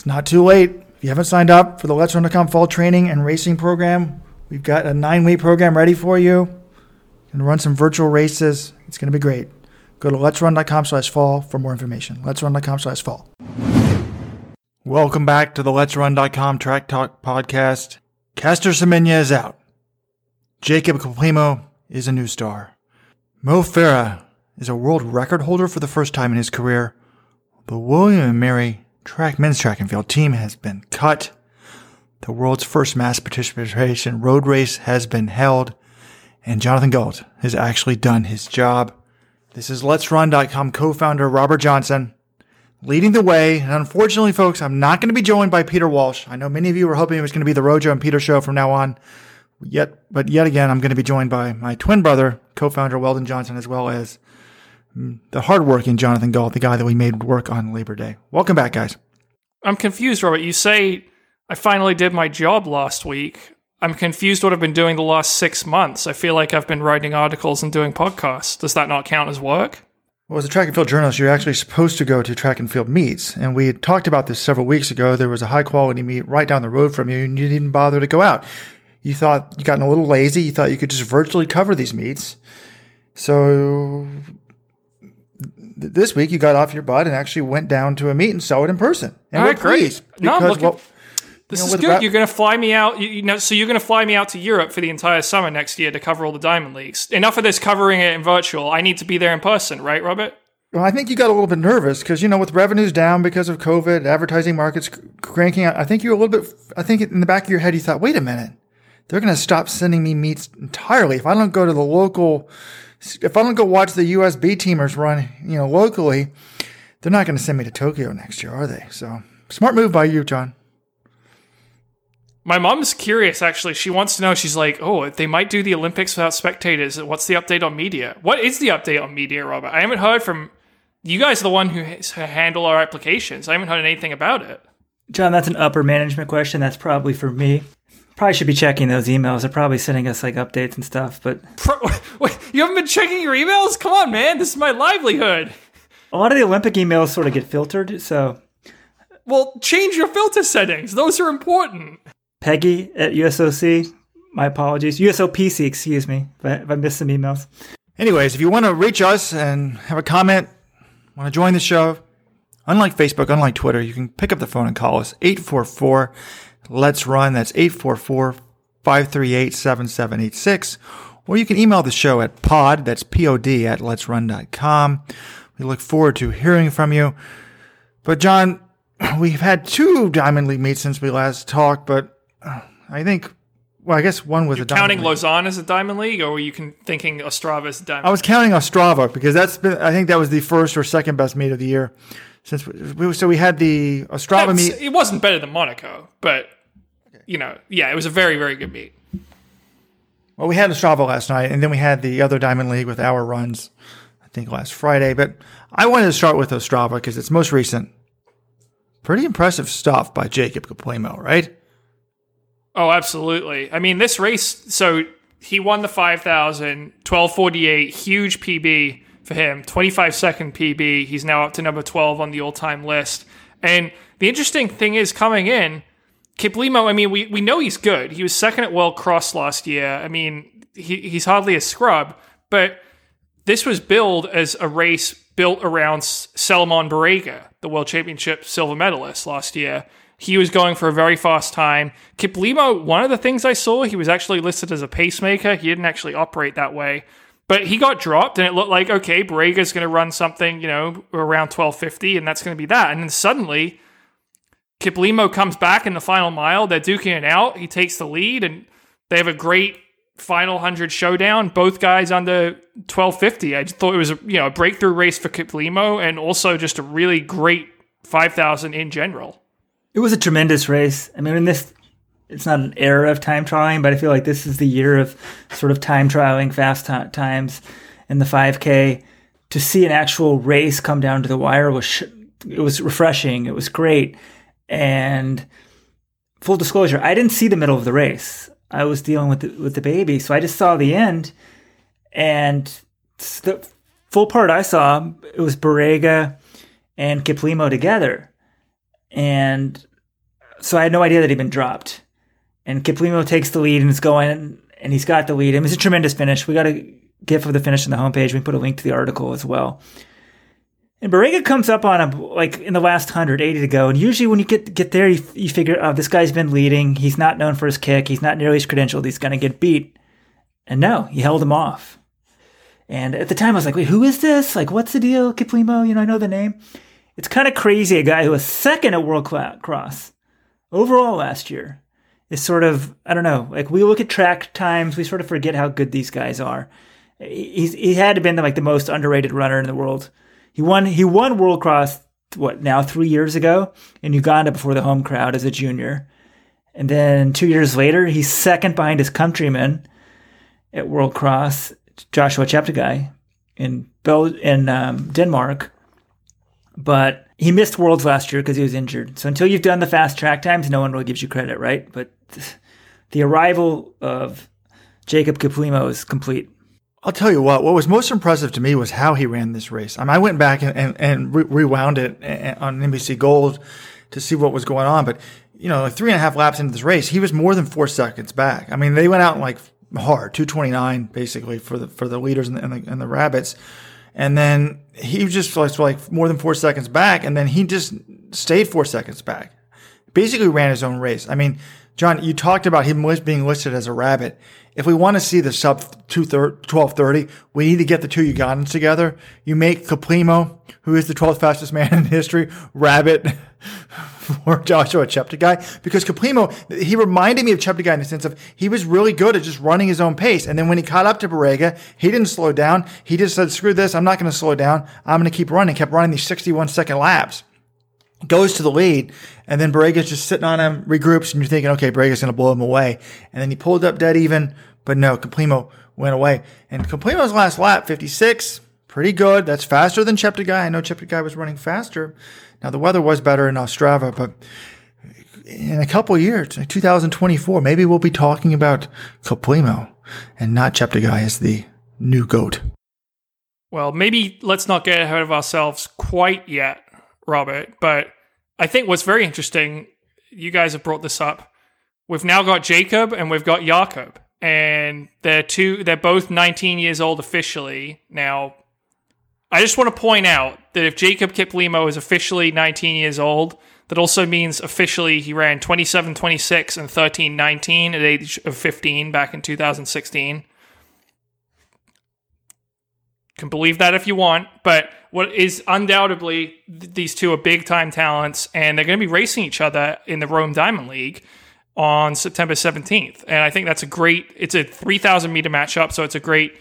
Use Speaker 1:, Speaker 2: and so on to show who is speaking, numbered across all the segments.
Speaker 1: It's not too late. If you haven't signed up for the Let's Run.com fall training and racing program, we've got a nine week program ready for you. And run some virtual races. It's going to be great. Go to let'srun.com slash fall for more information. Let'srun.com slash fall. Welcome back to the Let's let'srun.com track talk podcast. Caster Semenya is out. Jacob Kiplimo is a new star. Mo Farah is a world record holder for the first time in his career. The William and Mary track men's track and field team has been cut. The world's first mass participation road race has been held, and Jonathan Gault has actually done his job. This is Let's Run.com co-founder Robert Johnson leading the way. And unfortunately, folks, I'm not going to be joined by Peter Walsh. I know many of you were hoping it was going to be the Rojo and Peter show from now on. Yet, but yet again, I'm going to be joined by my twin brother, co-founder Weldon Johnson, as well as Mm, the hardworking Jonathan Gault, the guy that we made work on Labor Day. Welcome back, guys.
Speaker 2: I'm confused, Robert. You say I finally did my job last week. I'm confused what I've been doing the last six months. I feel like I've been writing articles and doing podcasts. Does that not count as work?
Speaker 1: Well, as a track and field journalist, you're actually supposed to go to track and field meets. And we talked about this several weeks ago. There was a high quality meet right down the road from you, and you didn't bother to go out. You thought you gotten a little lazy. You thought you could just virtually cover these meets. So this week you got off your butt and actually went down to a meet and saw it in person. And
Speaker 2: All great.
Speaker 1: pleased
Speaker 2: No, I'm looking-
Speaker 1: well,
Speaker 2: This
Speaker 1: You know,
Speaker 2: is good. you're going to fly me out. You, you know, so you're going to fly me out to Europe for the entire summer next year to cover all the Diamond Leagues. Enough of this covering it in virtual. I need to be there in person, right, Robert?
Speaker 1: Well, I think you got a little bit nervous because you know with revenues down because of COVID, advertising markets cranking out. I think you're a little bit. I think in the back of your head you thought, wait a minute, they're going to stop sending me meets entirely if I don't go to the local. If I don't go watch the USB teamers run, you know, locally, they're not going to send me to Tokyo next year, are they? So smart move by you, John.
Speaker 2: My mom's curious, actually. She wants to know. She's like, oh, they might do the Olympics without spectators. What's the update on media? What is the update on media, Robert? I haven't heard from you guys, are the one who h- handle our applications. I haven't heard anything about it.
Speaker 3: John, that's an upper management question. That's probably for me. Probably should be checking those emails. They're probably sending us like updates and stuff. But
Speaker 2: Pro- Wait, you haven't been checking your emails? Come on, man. This is my livelihood.
Speaker 3: a lot of the Olympic emails sort of get filtered. So
Speaker 2: Well, change your filter settings. Those are important.
Speaker 3: Peggy at USOC, my apologies. USOPC, excuse me, if I, if I missed some emails.
Speaker 1: Anyways, if you want to reach us and have a comment, want to join the show, unlike Facebook, unlike Twitter, you can pick up the phone and call us 844 Let's Run. That's 844 538 7786. Or you can email the show at pod, that's pod at let'srun.com. We look forward to hearing from you. But, John, we've had two Diamond League meets since we last talked, but uh, I think, well, I guess one was a Diamond
Speaker 2: Counting
Speaker 1: League.
Speaker 2: Lausanne as a Diamond League, or were you con- thinking Ostrava as a Diamond
Speaker 1: I was counting Ostrava because that's been, I think that was the first or second best meet of the year. Since we, so we had the Ostrava
Speaker 2: That's-
Speaker 1: meet.
Speaker 2: It wasn't better than Monaco, but, you know, yeah, it was a very, very good meet.
Speaker 1: Well, we had Ostrava last night, and then we had the other Diamond League with our runs. I think last Friday, but I wanted to start with Ostrava because it's most recent. Pretty impressive stuff by Jacob Kiplimo, right?
Speaker 2: Oh, absolutely. I mean, this race, so he won the 5,000, 1248, huge PB for him, 25 second PB. He's now up to number 12 on the all time list. And the interesting thing is coming in, Kiplimo, I mean, we, we know he's good. He was second at World Cross last year. I mean, he, he's hardly a scrub, but this was billed as a race built around Selemon Barega, the World Championship silver medalist last year. He was going for a very fast time. Kiplimo, one of the things I saw, he was actually listed as a pacemaker. He didn't actually operate that way. But he got dropped, and it looked like, okay, Barega's going to run something, you know, around 1250, and that's going to be that. And then suddenly, Kiplimo comes back in the final mile. They're duking it out. He takes the lead, and they have a great final 100 showdown. Both guys under 1250. I just thought it was a, you know, a breakthrough race for Kiplimo and also just a really great 5000 in general.
Speaker 3: It was a tremendous race. I mean, in this, it's not an era of time trialing, but I feel like this is the year of sort of time trialing fast ti- times in the 5K. To see an actual race come down to the wire was sh- it was refreshing. It was great. And full disclosure, I didn't see the middle of the race. I was dealing with the, with the baby, so I just saw the end. And the full part I saw, it was Barega and Kiplimo together. And so I had no idea that he'd been dropped. And Kiplimo takes the lead and is going, and he's got the lead. It was a tremendous finish. We got a gif of the finish on the homepage. We put a link to the article as well. And Barega comes up on him like in the last 180 to go. And usually when you get get there, you, you figure, oh, this guy's been leading. He's not known for his kick. He's not nearly as credentialed. He's going to get beat. And no, he held him off. And at the time, I was like, wait, who is this? Like, what's the deal, Kiplimo? You know, I know the name. It's kind of crazy. A guy who was second at World Cross overall last year is sort of, I don't know, like we look at track times, we sort of forget how good these guys are. He's, he had to been like the most underrated runner in the world. He won he won World Cross what now three years ago in Uganda before the home crowd as a junior, and then two years later he's second behind his countryman at World Cross Joshua Cheptegei in Bel- in um, Denmark, but he missed Worlds last year because he was injured. So until you've done the fast track times, no one really gives you credit, right? But the arrival of Jacob Kiplimo is complete.
Speaker 1: I'll tell you what, what was most impressive to me was how he ran this race. I, mean, I went back and, and, and re- rewound it on NBC Gold to see what was going on. But, you know, like three and a half laps into this race, he was more than four seconds back. I mean, they went out like hard, 229 basically for the, for the leaders and the, and the, and the rabbits. And then he just was like more than four seconds back. And then he just stayed four seconds back. Basically ran his own race. I mean, John, you talked about him being listed as a rabbit. If we want to see the sub 1230, we need to get the two Ugandans together. You make Kiplimo, who is the 12th fastest man in history, rabbit for Joshua Cheptegei. Because Kiplimo, he reminded me of Cheptegei in the sense of he was really good at just running his own pace. And then when he caught up to Barega, he didn't slow down. He just said, screw this. I'm not going to slow down. I'm going to keep running. Kept running these 61 second laps goes to the lead, and then Barega's just sitting on him, regroups, and you're thinking, okay, Barega's going to blow him away. And then he pulled up dead even, but no, Kiplimo went away. And Kiplimo's last lap, 56, pretty good. That's faster than Cheptegei. I know Cheptegei was running faster. Now, the weather was better in Ostrava, but in a couple years, 2024, maybe we'll be talking about Kiplimo and not Cheptegei as the new GOAT.
Speaker 2: Well, maybe let's not get ahead of ourselves quite yet Robert, but I think what's very interesting, you guys have brought this up. We've now got Jacob and we've got Jakob, and they're two. They're both 19 years old officially now. I just want to point out that if Jacob Kiplimo is officially 19 years old, that also means officially he ran 27 26 and 13 19 at age of 15 back in 2016. Can believe that if you want, but what is undoubtedly th- these two are big time talents, and they're going to be racing each other in the Rome Diamond League on September 17th. And I think that's a great, it's a 3,000 meter matchup, so it's a great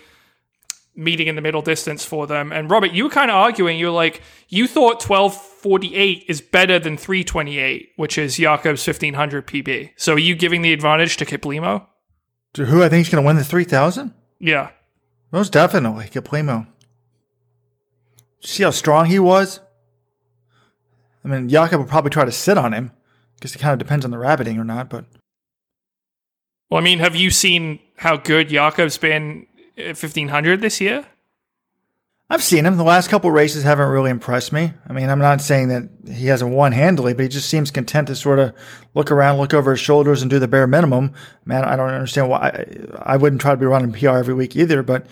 Speaker 2: meeting in the middle distance for them. And Robert, you were kind of arguing, you were like, you thought 1248 is better than 328, which is Jakob's 1500 PB. So are you giving the advantage to Kiplimo?
Speaker 1: To who I think is going to win the 3000?
Speaker 2: Yeah.
Speaker 1: Most definitely, Kiplimo. See how strong he was? I mean, Jakob will probably try to sit on him. Guess it kind of depends on the rabbiting or not, but.
Speaker 2: Well, I mean, have you seen how good Jakob's been 1500 this year?
Speaker 1: I've seen him. The last couple races haven't really impressed me. I mean, I'm not saying that he hasn't won handily, but he just seems content to sort of look around, look over his shoulders, and do the bare minimum. Man, I don't understand why. I, I wouldn't try to be running PR every week either, but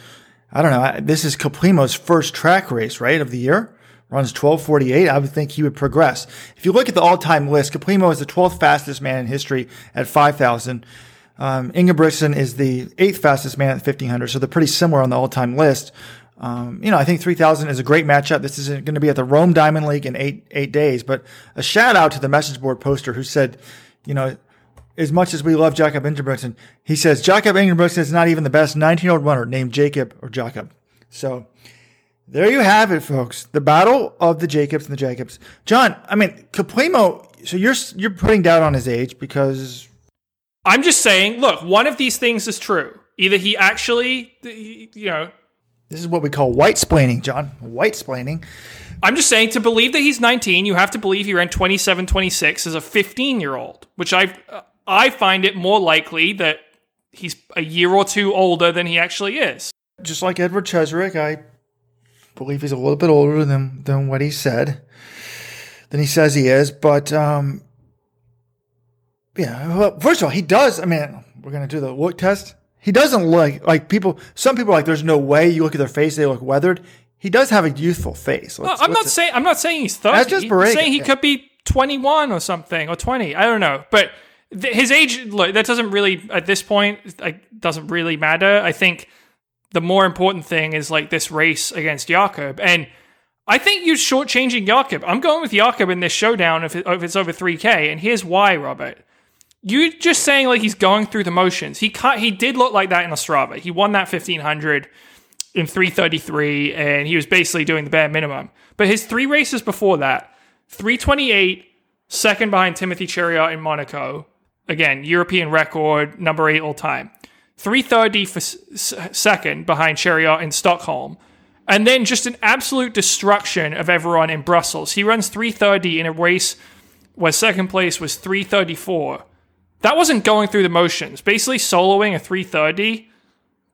Speaker 1: I don't know. This is Kiplimo's first track race, right, of the year. Runs 12:48. I would think he would progress. If you look at the all-time list, Kiplimo is the 12th fastest man in history at 5,000. Um, Ingebrigtsen is the eighth fastest man at 1500, so they're pretty similar on the all-time list. Um, you know, I think 3000 is a great matchup. This is going to be at the Rome Diamond League in eight eight days. But a shout out to the message board poster who said, you know, as much as we love Jakob Ingebrigtsen, he says Jakob Ingebrigtsen is not even the best 19 year old runner named Jacob or Jacob. So there you have it, folks. The battle of the Jacobs and the Jacobs. John, I mean, Kiplimo, so you're, you're putting doubt on his age because.
Speaker 2: I'm just saying, look, one of these things is true. Either he actually, you know.
Speaker 1: This is what we call white splaining, John. White splaining.
Speaker 2: I'm just saying to believe that he's 19, you have to believe he ran 27 26 as a 15 year old, which I I find it more likely that he's a year or two older than he actually is.
Speaker 1: Just like Edward Cheserek, I believe he's a little bit older than than what he said, than he says he is. But um, Yeah. Well, first of all, he does. I mean, we're gonna do the look test. He doesn't look like people. Some people are like, there's no way. You look at their face, they look weathered. He does have a youthful face. Let's-
Speaker 2: I'm not saying I'm not saying he's 30.
Speaker 1: That's just
Speaker 2: I'm
Speaker 1: Barega,
Speaker 2: saying he
Speaker 1: yeah.
Speaker 2: could be 21 or something or 20. I don't know, but th- his age look that doesn't really at this point like doesn't really matter. I think the more important thing is like this race against Jakob and. I think you're shortchanging Jakob. I'm going with Jakob in this showdown if, it, if it's over 3K, and here's why, Robert. You're just saying like he's going through the motions. He can't, he did look like that in Ostrava. He won that 1500 in 333, and he was basically doing the bare minimum. But his three races before that 328, second behind Timothy Cheruiyot in Monaco. Again, European record, number eight all time. 330 for s- second behind Cheruiyot in Stockholm. And then just an absolute destruction of everyone in Brussels. He runs 330 in a race where second place was 334. That wasn't going through the motions. Basically soloing a 330.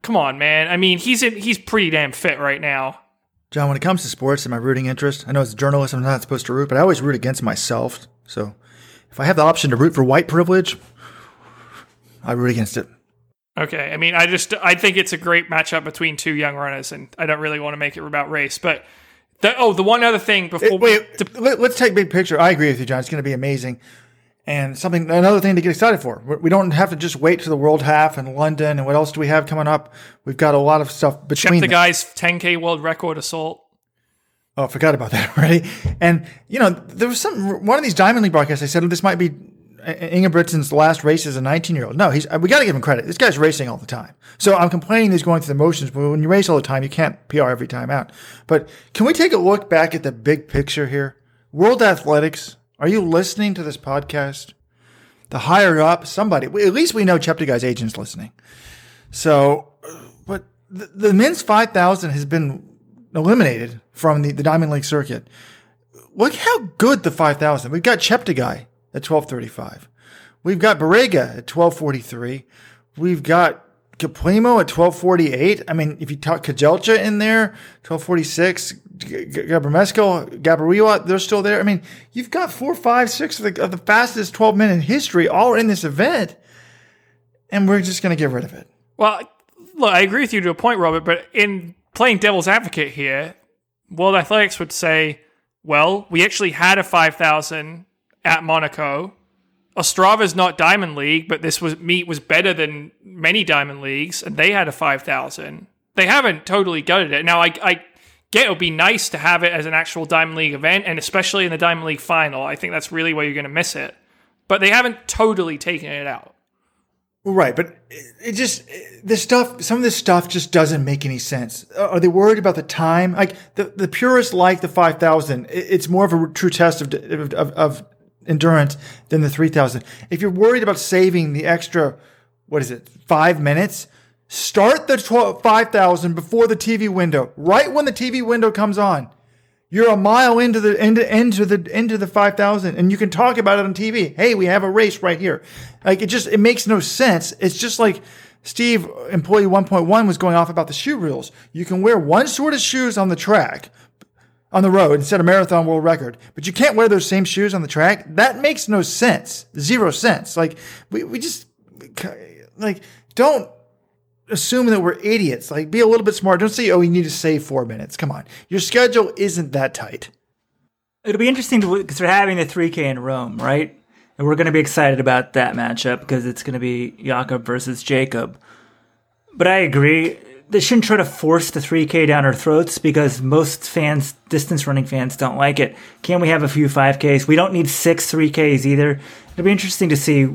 Speaker 2: Come on, man. I mean, he's in, he's pretty damn fit right now.
Speaker 1: John, when it comes to sports and my rooting interest, I know as a journalist I'm not supposed to root, but I always root against myself. So if I have the option to root for white privilege, I root against it.
Speaker 2: Okay, I mean, I just I think it's a great matchup between two young runners, and I don't really want to make it about race. But the, oh, the one other thing before
Speaker 1: Wait,
Speaker 2: to-
Speaker 1: let, us take big picture. I agree with you, John. It's going to be amazing. And something, another thing to get excited for. We- don't have to just wait to the World Half and London. And what else do we have coming up? We've got a lot of stuff between.
Speaker 2: check the
Speaker 1: them.
Speaker 2: guy's 10k world record assault.
Speaker 1: Oh, I forgot about that already. And you know, there was some one of these Diamond League broadcasts. They said oh, this might be Ingebrigtsen's last race as a 19 year old. No, he's we got to give him credit. This guy's racing all the time. So I'm complaining he's going through the motions, but when you race all the time, you can't PR every time out. But can we take a look back at the big picture here? World Athletics, are you listening to this podcast? The higher up, somebody. At least we know Cheptegei's agent's listening. So, uh, but the, the men's 5,000 has been eliminated from the, the Diamond League circuit. Look how good the 5,000. We've got Cheptegei at 1235. We've got Barega at 1243. We've got Kiplimo at 1248. I mean, if you talk Kejelcha in there, 1246. Gabriel Gabriela, they're still there. I mean, you've got four, five, six of the, of the fastest 12 men in history all in this event. And we're just going to get rid of it.
Speaker 2: Well, look, I agree with you to a point, Robert. But in playing devil's advocate here, World Athletics would say, well, we actually had a 5,000 at Monaco. Ostrava's not Diamond League, but this was meet was better than many Diamond Leagues, and they had a 5,000. They haven't totally gutted it. Now, I, I get it would be nice to have it as an actual Diamond League event, and especially in the Diamond League final. I think that's really where you're going to miss it. But they haven't totally taken it out.
Speaker 1: Right, but it, just this stuff. Some of this stuff just doesn't make any sense. Are they worried about the time? Like the the purists like the five thousand. It's more of a true test of of, of endurance than the three thousand. If you're worried about saving the extra, what is it, five minutes? Start the 12, 5,000 before the TV window. Right when the TV window comes on, you're a mile into the into into the into the 5000 and you can talk about it on TV. Hey, we have a race right here. Like it just it makes no sense. It's just like Steve employee 1.1 was going off about the shoe rules. You can wear one sort of shoes on the track on the road and set a marathon world record, but you can't wear those same shoes on the track. That makes no sense. Zero sense. Like we we just like don't assume that we're idiots. Like, be a little bit smart. Don't say, oh, you need to save four minutes. Come on. Your schedule isn't that tight.
Speaker 3: It'll be interesting because they're having the 3K in Rome, right? And we're going to be excited about that matchup because it's going to be Jakob versus Jacob. But I agree. They shouldn't try to force the 3K down our throats because most fans, distance running fans, don't like it. Can we have a few 5Ks? We don't need six 3Ks either. It'll be interesting to see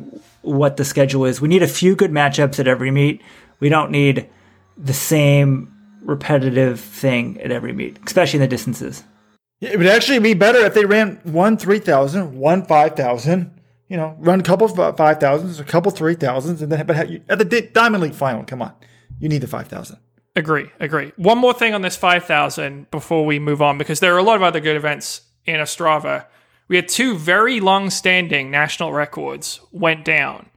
Speaker 3: what the schedule is. We need a few good matchups at every meet. We don't need the same repetitive thing at every meet, especially in the distances.
Speaker 1: It would actually be better if they ran one 3,000, one 5,000, you know, run a couple 5,000s, uh, a couple 3,000s, and then but at the Diamond League final, come on. You need the 5,000.
Speaker 2: Agree, agree. One more thing on this 5,000 before we move on, because there are a lot of other good events in Ostrava. We had two very long standing national records went down.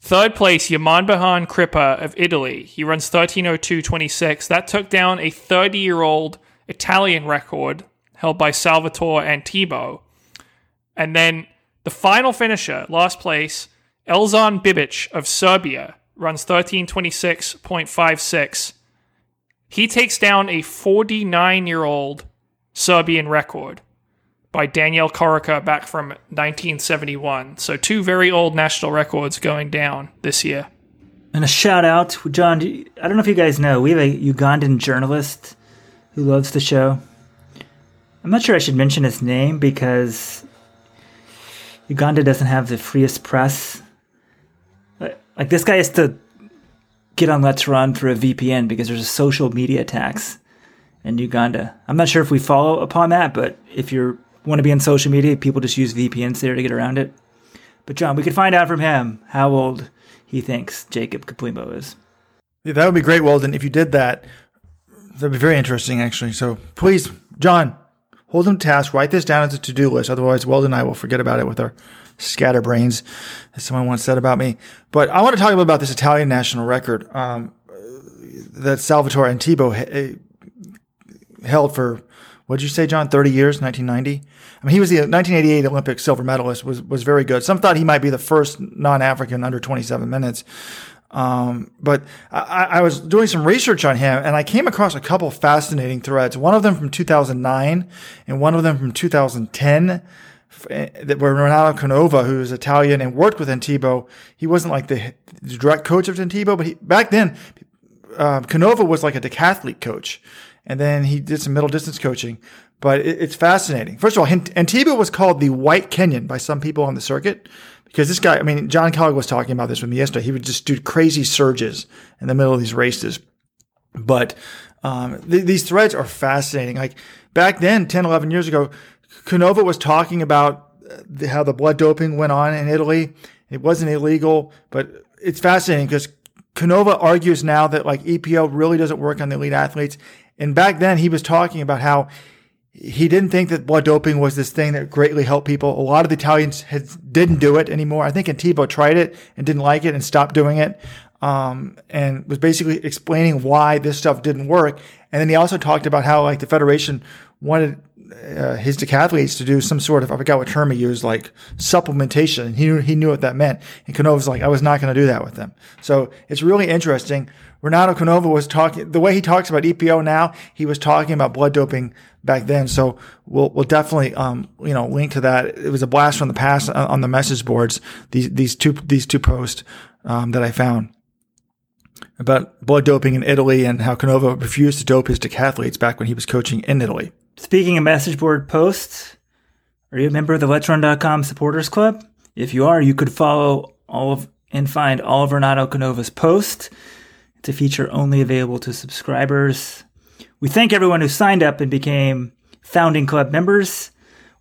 Speaker 2: Third place, Yemaneberhan Crippa of Italy. He runs 1302.26. That took down a 30 year old Italian record held by Salvatore Antibo. And then the final finisher, last place, Elzan Bibić of Serbia runs 1326.56. He takes down a 49 year old Serbian record by Daniel Korica back from 1971. So, two very old national records going down this year.
Speaker 3: And a shout out, John. I don't know if you guys know, we have a Ugandan journalist who loves the show. I'm not sure I should mention his name because Uganda doesn't have the freest press. Uh, like this guy has to get on Let's Run for a VPN because there's a social media tax in Uganda. I'm not sure if we follow upon that, but if you want to be on social media, people just use VPNs there to get around it. But John, we could find out from him how old he thinks Jacob Kiplimo is.
Speaker 1: Yeah, that would be great, Weldon. If you did that, that'd be very interesting, actually. So please, John, hold him to task. Write this down as a to-do list. Otherwise, Weldon and I will forget about it with our scatterbrains, as someone once said about me. But I want to talk a little about this Italian national record um, that Salvatore Antibo eh, held for what did you say, John? Thirty years, 1990. I mean, he was the 1988 Olympic silver medalist. was was very good. Some thought he might be the first non-African under 27 minutes. Um, but I, I, was doing some research on him and I came across a couple fascinating threads. One of them from 2009 and one of them from 2010 that were Renato Canova, who's Italian and worked with Antibo. He wasn't like the, the direct coach of Antibo, but he, back then, um, Canova was like a decathlete coach. And then he did some middle distance coaching. But it, it's fascinating. First of all, Antibo was called the White Kenyan by some people on the circuit because this guy, I mean, John Kellogg was talking about this with me yesterday. He would just do crazy surges in the middle of these races. But um, th- these threads are fascinating. Like back then, 10, 11 years ago, Canova was talking about the, how the blood doping went on in Italy. It wasn't illegal, but it's fascinating because Canova argues now that like EPO really doesn't work on the elite athletes. And back then he was talking about how he didn't think that blood doping was this thing that greatly helped people. A lot of the Italians had, didn't do it anymore. I think Antibo tried it and didn't like it and stopped doing it. Um, and was basically explaining why this stuff didn't work. And then he also talked about how like the federation wanted uh, his decathletes to do some sort of I forgot what term he used, like supplementation. He knew, he knew what that meant. And Canova was like, I was not going to do that with them. So it's really interesting. Renato Canova was talking the way he talks about EPO now. He was talking about blood doping back then. So we'll we'll definitely um you know link to that. It was a blast from the past on the message boards. These these two these two posts um, that I found about blood doping in Italy and how Canova refused to dope his decathletes back when he was coaching in Italy.
Speaker 3: Speaking of message board posts, are you a member of the Let'sRun.com supporters club? If you are, you could follow all of and find all of Renato Canova's posts. It's a feature only available to subscribers. We thank everyone who signed up and became founding club members.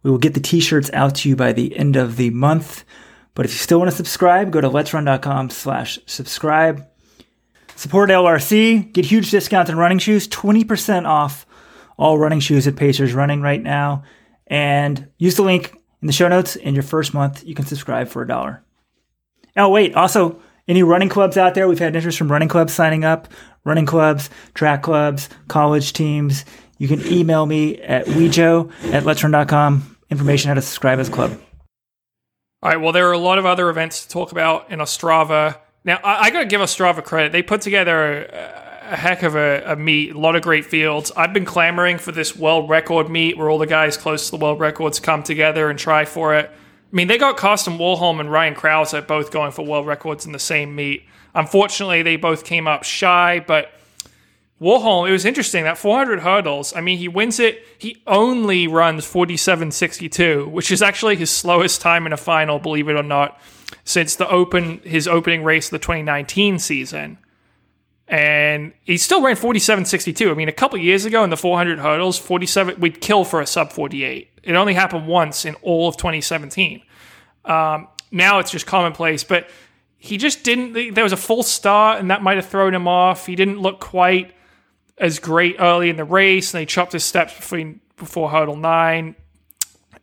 Speaker 3: We will get the t-shirts out to you by the end of the month. But if you still want to subscribe, go to let'srun.com slash subscribe. Support LRC, get huge discounts on running shoes, 20% off all running shoes at Pacers Running right now. And use the link in the show notes. In your first month, you can subscribe for a dollar. Oh, wait. Also, any running clubs out there? We've had interest from running clubs signing up, running clubs, track clubs, college teams. You can email me at wejo at let'srun.com. Information how to subscribe as a club.
Speaker 2: All right. Well, there are a lot of other events to talk about in Ostrava. Now, I, I got to give Ostrava credit. They put together a heck of a, a, meet, a lot of great fields. I've been clamoring for this world record meet where all the guys close to the world records come together and try for it. I mean, they got Karsten Warholm and Ryan Crouser both going for world records in the same meet. Unfortunately, they both came up shy, but Warholm, it was interesting that 400 hurdles. I mean, he wins it. He only runs 47.62, which is actually his slowest time in a final, believe it or not, since the open his opening race of the 2019 season and he still ran 47.62. I mean, a couple years ago in the 400 hurdles, 47 we'd kill for a sub 48. It only happened once in all of 2017. Um, now it's just commonplace, but he just didn't. There was a full start, and that might have thrown him off. He didn't look quite as great early in the race, and they chopped his steps between before hurdle nine.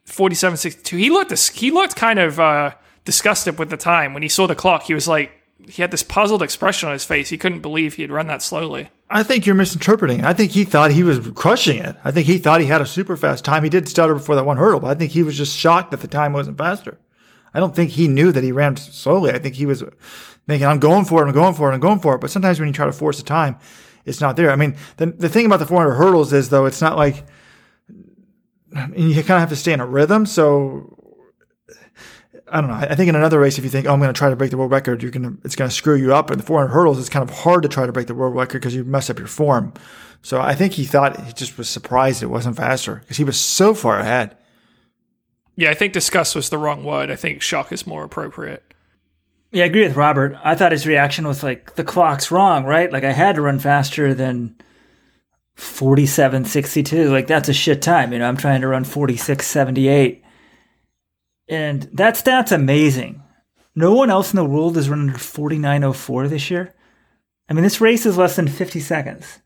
Speaker 2: 47.62. He looked he looked kind of uh, disgusted with the time when he saw the clock. He was like, he had this puzzled expression on his face. He couldn't believe he had run that slowly.
Speaker 1: I think you're misinterpreting. I think he thought he was crushing it. I think he thought he had a super fast time. He did stutter before that one hurdle, but I think he was just shocked that the time wasn't faster. I don't think he knew that he ran slowly. I think he was thinking, I'm going for it, I'm going for it, I'm going for it. But sometimes when you try to force the time, it's not there. I mean, the, the thing about the 400 hurdles is, though, it's not like you kind of have to stay in a rhythm. So I don't know. I think in another race, if you think, oh, I'm going to try to break the world record, you're going to, it's going to screw you up. And the 400 hurdles, it's kind of hard to try to break the world record because you mess up your form. So I think he thought he just was surprised it wasn't faster because he was so far ahead.
Speaker 2: Yeah, I think disgust was the wrong word. I think shock is more appropriate.
Speaker 3: Yeah, I agree with Robert. I thought his reaction was like, the clock's wrong, right? Like I had to run faster than 47.62. Like that's a shit time. You know, I'm trying to run 46.78. And that stat's amazing. No one else in the world is running 49.04 this year. I mean, this race is less than 50 seconds.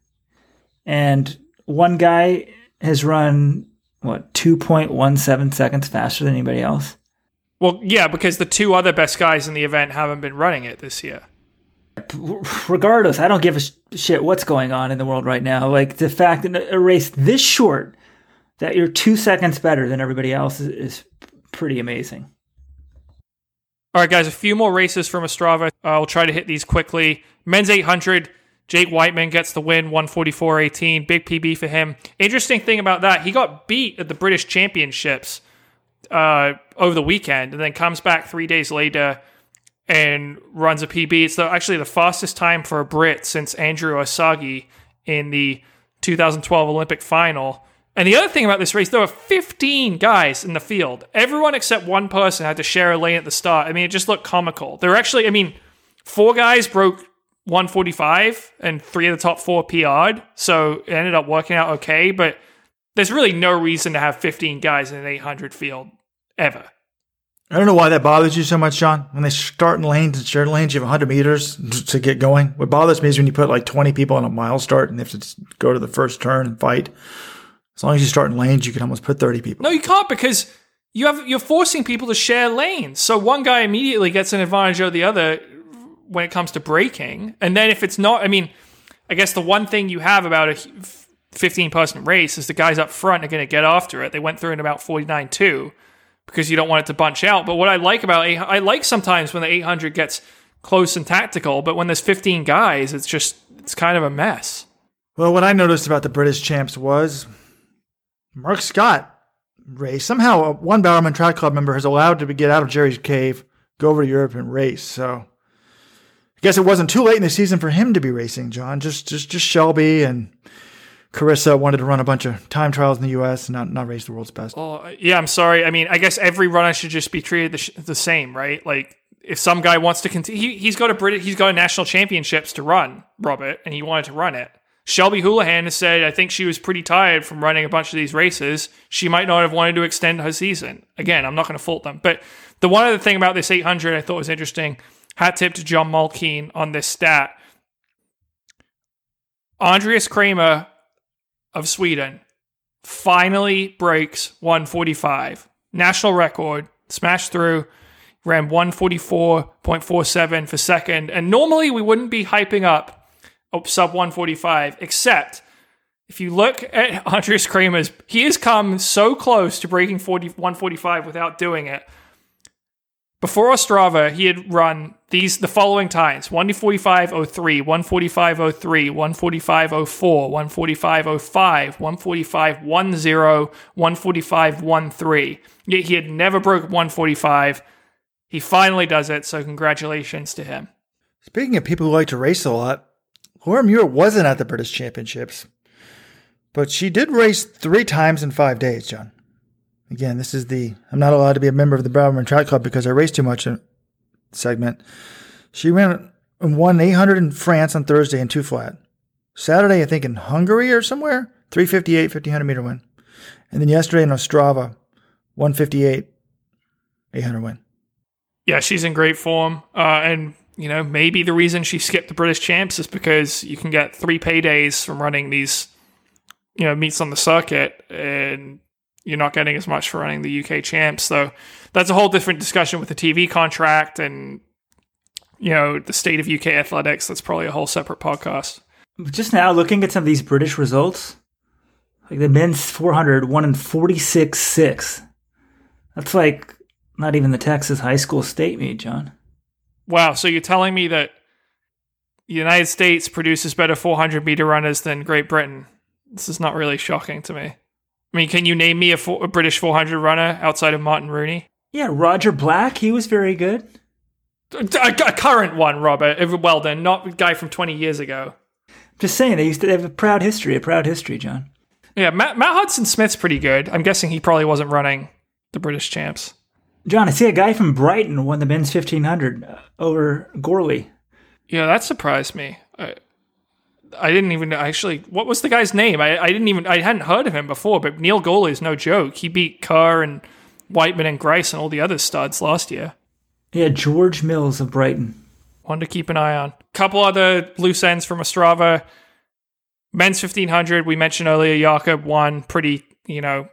Speaker 3: And one guy has run, what, 2.17 seconds faster than anybody else?
Speaker 2: Well, yeah, because the two other best guys in the event haven't been running it this year.
Speaker 3: Regardless, I don't give a shit what's going on in the world right now. Like the fact that a race this short, that you're two seconds better than everybody else is, is pretty amazing.
Speaker 2: All right, guys, a few more races from Ostrava. I'll try to hit these quickly. Men's 800, Jake Wightman gets the win, 144.18. Big PB for him. Interesting thing about that, he got beat at the British Championships uh, over the weekend and then comes back three days later and runs a PB. It's the, actually the fastest time for a Brit since Andrew Osagie in the 2012 Olympic final. And the other thing about this race, there were 15 guys in the field. Everyone except one person had to share a lane at the start. I mean, it just looked comical. There were actually, I mean, four guys broke 145 and three of the top four PR'd. So it ended up working out okay. But there's really no reason to have 15 guys in an 800 field ever.
Speaker 1: I don't know why that bothers you so much, John. When they start in lanes and share lanes, you have 100 meters to get going. What bothers me is when you put like 20 people on a mile start and they have to go to the first turn and fight. As long as you start in lanes, you can almost put 30 people.
Speaker 2: No, you can't because you have you're forcing people to share lanes. So one guy immediately gets an advantage over the other when it comes to braking. And then if it's not, I mean, I guess the one thing you have about a 15 person race is the guys up front are going to get after it. They went through in about 49 2 because you don't want it to bunch out. But what I like about I like sometimes when the 800 gets close and tactical, but when there's 15 guys, it's just it's kind of a mess.
Speaker 1: Well, what I noticed about the British champs was Mark Scott race. Somehow, one Bowerman Track Club member has allowed to get out of Jerry's cave, go over to Europe and race. So I guess it wasn't too late in the season for him to be racing, John. Just just just Shelby and Karissa wanted to run a bunch of time trials in the U.S. and not not race the world's best.
Speaker 2: Oh yeah, I'm sorry. I mean, I guess every runner should just be treated the, the same, right? Like if some guy wants to continue, he, he's got a British, he's got a national championships to run, Robert, and he wanted to run it. Shelby Houlihan has said, I think she was pretty tired from running a bunch of these races. She might not have wanted to extend her season. Again, I'm not going to fault them. But the one other thing about this 800 I thought was interesting, hat tip to John Mulkeen on this stat. Andreas Kramer of Sweden finally breaks 145. National record, smashed through, ran 144.47 for second. And normally we wouldn't be hyping up Oh, sub 145, except if you look at Andreas Kramer's, he has come so close to breaking 40, 145 without doing it. Before Ostrava, he had run these the following times 145.03, 145.03, 145.04, 145.05, 145.10, 145.13. Yet he had never broke 145. He finally does it, so congratulations to him.
Speaker 1: Speaking of people who like to race a lot, Laura Muir wasn't at the British Championships, but she did race three times in five days, John. Again, this is the I'm not allowed to be a member of the Bowerman Track Club because I race too much segment. She ran and won 800 in France on Thursday in two flat. Saturday, I think in Hungary or somewhere, 358, 1500 meter win. And then yesterday in Ostrava, 158, 800 win.
Speaker 2: Yeah, she's in great form. Uh, and you know, maybe the reason she skipped the British champs is because you can get three paydays from running these, you know, meets on the circuit, and you're not getting as much for running the UK champs. So that's a whole different discussion with the TV contract and you know the state of UK athletics. That's probably a whole separate podcast.
Speaker 3: Just now, looking at some of these British results, like the men's 400 won in 46 6. That's like Not even the Texas high school state meet, John.
Speaker 2: Wow. So you're telling me that the United States produces better 400 meter runners than Great Britain? This is not really shocking to me. I mean, can you name me a, four, a British 400 runner outside of Martin Rooney?
Speaker 3: Yeah, Roger Black, he was very good.
Speaker 2: A, a current one, Robert. Well, then, not a guy from 20 years ago.
Speaker 3: Just saying, they used to have a proud history, a proud history, John.
Speaker 2: Yeah, Matt, Matt Hudson Smith's pretty good. I'm guessing he probably wasn't running the British champs.
Speaker 3: John, I see a guy from Brighton won the men's 1500 uh, over Gourley.
Speaker 2: Yeah, that surprised me. I, I didn't even actually. What was the guy's name? I, I didn't even. I hadn't heard of him before. But Neil Gourley is no joke. He beat Kerr and Wightman and Grice and all the other studs last year.
Speaker 3: Yeah, George Mills of Brighton.
Speaker 2: One to keep an eye on. Couple other loose ends from Ostrava. Men's 1500, we mentioned earlier, Jakob won pretty, you know,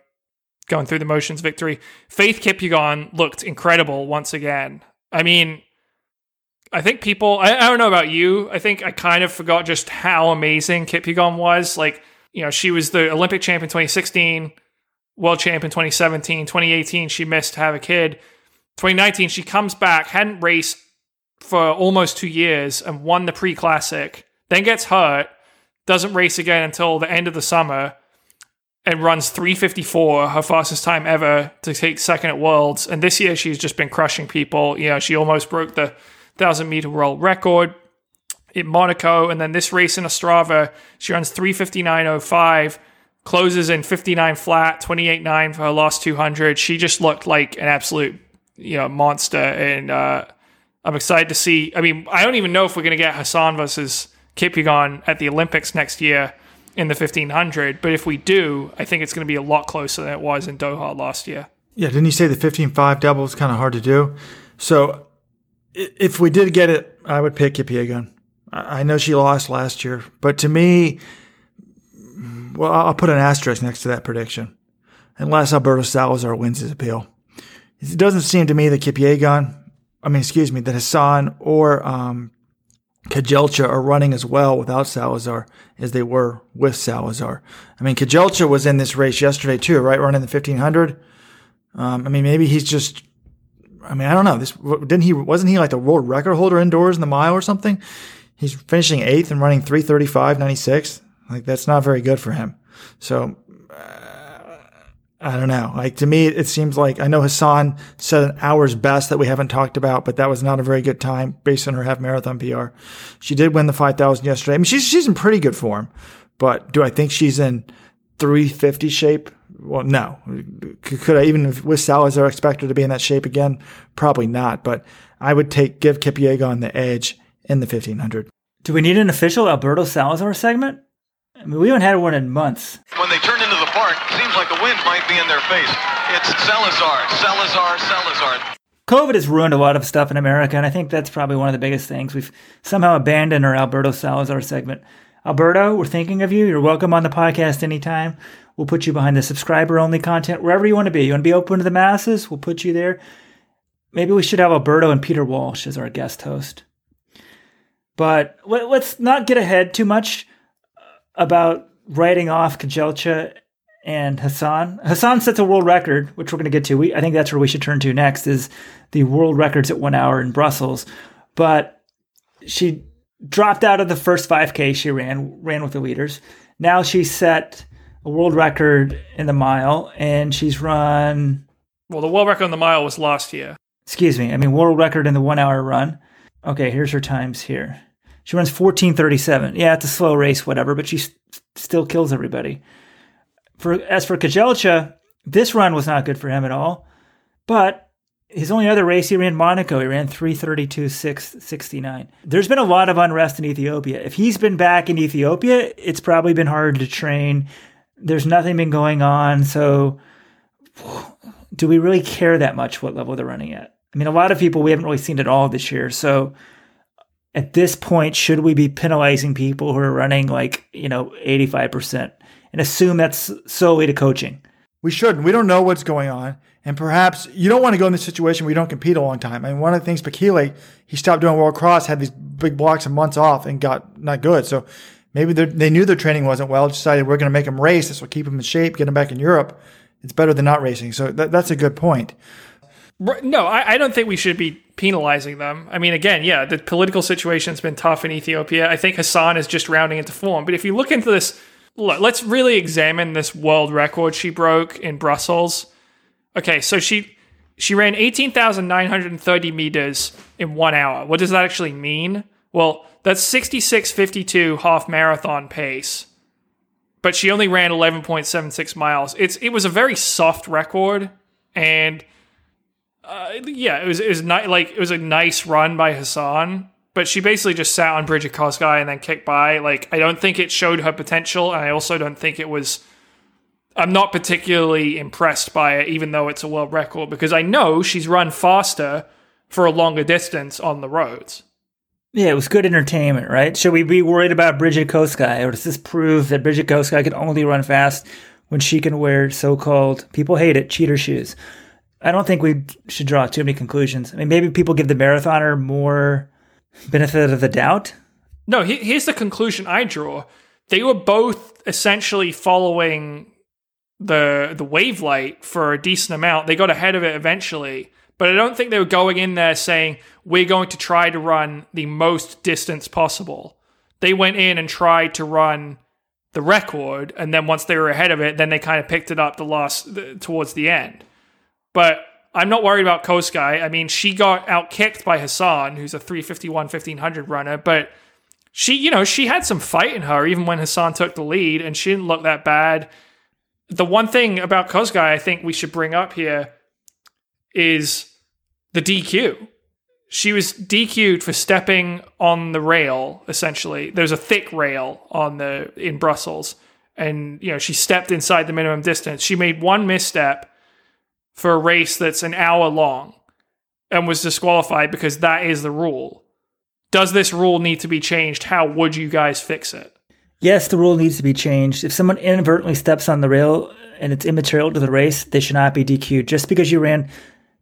Speaker 2: going through the motions victory. Faith Kipyegon looked incredible once again. I mean, I think people, I, I, don't know about you. I think I kind of forgot just how amazing Kipyegon was. Like, you know, she was the Olympic champion 2016, world champion 2017, 2018, she missed to have a kid. 2019, she comes back, hadn't raced for almost two years and won the pre classic, then gets hurt, doesn't race again until the end of the summer, and runs 354, her fastest time ever to take second at Worlds. And this year, she's just been crushing people. You know, she almost broke the 1,000 meter world record in Monaco. And then this race in Ostrava, she runs 359.05 closes in 59 flat, 28.9 for her last 200. She just looked like an absolute you know monster, and uh, I'm excited to see. I mean, I don't even know if we're going to get Hassan versus Kipyegon at the Olympics next year in the 1500, but if we do, I think it's going to be a lot closer than it was in Doha last year.
Speaker 1: Yeah, didn't you say the 15.5 double is kind of hard to do? So if we did get it, I would pick Kipyegon. I know she lost last year, but to me, well, I'll put an asterisk next to that prediction, unless Alberto Salazar wins his appeal. It doesn't seem to me that Kipyegon, I mean, excuse me, that Hassan or um, Kejelcha are running as well without Salazar as they were with Salazar. I mean, Kejelcha was in this race yesterday too, right? Running the 1500. Um, I mean, maybe he's just, I mean, I don't know. This didn't he, wasn't he like the world record holder indoors in the mile or something? He's finishing eighth and running 335.96. Like that's not very good for him. So I don't know. Like to me, it seems like I know Hassan set an hour's best that we haven't talked about, but that was not a very good time based on her half marathon PR. She did win the 5,000 yesterday. I mean, she's, she's in pretty good form, but do I think she's in 350 shape? Well, no. Could I even with Salazar expect her to be in that shape again? Probably not, but I would take, give Kipyegon the edge in the 1500.
Speaker 3: Do we need an official Alberto Salazar segment? I mean, we haven't had one in months.
Speaker 4: When they turn into the park, seems like the wind might be in their face. It's Salazar, Salazar, Salazar.
Speaker 3: COVID has ruined a lot of stuff in America, and I think that's probably one of the biggest things. We've somehow abandoned our Alberto Salazar segment. Alberto, we're thinking of you. You're welcome on the podcast anytime. We'll put you behind the subscriber only content, wherever you want to be. You want to be open to the masses? We'll put you there. Maybe we should have Alberto and Peter Walsh as our guest host. But let's not get ahead too much uh, about writing off Kejelcha and Hassan. Hassan sets a world record, which we're going to get to. We, I think that's where we should turn to next is the world records at one hour in Brussels. But she dropped out of the first 5K she ran, ran with the leaders. Now she set a world record in the mile, and she's run.
Speaker 2: Well, the world record in the mile was last year.
Speaker 3: Excuse me. I mean, world record in the one hour run. Okay, here's her times here. She runs 1437. Yeah, it's a slow race, whatever, but she still kills everybody. For as for Kejelcha, this run was not good for him at all. But his only other race, he ran Monaco. He ran 332.669. There's been a lot of unrest in Ethiopia. If he's been back in Ethiopia, it's probably been hard to train. There's nothing been going on. So, do we really care that much what level they're running at? I mean, a lot of people we haven't really seen at all this year. So, at this point, should we be penalizing people who are running like, you know, 85% and assume that's solely to coaching?
Speaker 1: We shouldn't. We don't know what's going on. And perhaps you don't want to go in this situation where you don't compete a long time. I mean, one of the things Bekele, he stopped doing World Cross, had these big blocks of months off and got not good. So maybe they knew their training wasn't well, decided we're going to make them race. This will keep them in shape, get them back in Europe. It's better than not racing. So that, that's a good point.
Speaker 2: No, I, I don't think we should be penalizing them. I mean, again, yeah, the political situation's been tough in Ethiopia. I think Hassan is just rounding into form. But if you look into this, look, let's really examine this world record she broke in Brussels. Okay, so she she ran eighteen thousand nine hundred thirty meters in one hour. What does that actually mean? Well, that's sixty six fifty two half marathon pace. But she only ran eleven point seven six miles. It's it was a very soft record, and uh, yeah, it was it was ni- like it was a nice run by Hassan, but she basically just sat on Brigid Kosgei and then kicked by. Like I don't think it showed her potential, and I also don't think it was. I'm not particularly impressed by it, even though it's a world record, because I know she's run faster for a longer distance on the roads.
Speaker 3: Yeah, it was good entertainment, right? Should we be worried about Brigid Kosgei, or does this prove that Bridget Kosgei can only run fast when she can wear so-called people hate it cheater shoes? I don't think we should draw too many conclusions. I mean, maybe people give the marathoner more benefit of the doubt.
Speaker 2: No, he- here's the conclusion I draw. They were both essentially following the the wave light for a decent amount. They got ahead of it eventually, but I don't think they were going in there saying we're going to try to run the most distance possible. They went in and tried to run the record, and then once they were ahead of it, then they kind of picked it up the last the, towards the end. But I'm not worried about Kosgei. I mean, she got outkicked by Hassan, who's a 351 1500 runner, but she, you know, she had some fight in her even when Hassan took the lead, and she didn't look that bad. The one thing about Kosgei I think we should bring up here is the DQ. She was DQ'd for stepping on the rail, essentially. There's a thick rail on the in Brussels, and you know, she stepped inside the minimum distance. She made one misstep for a race that's an hour long and was disqualified because that is the rule. Does this rule need to be changed? How would you guys fix it?
Speaker 3: Yes, the rule needs to be changed. If someone inadvertently steps on the rail and it's immaterial to the race, they should not be DQ'd. Just because you ran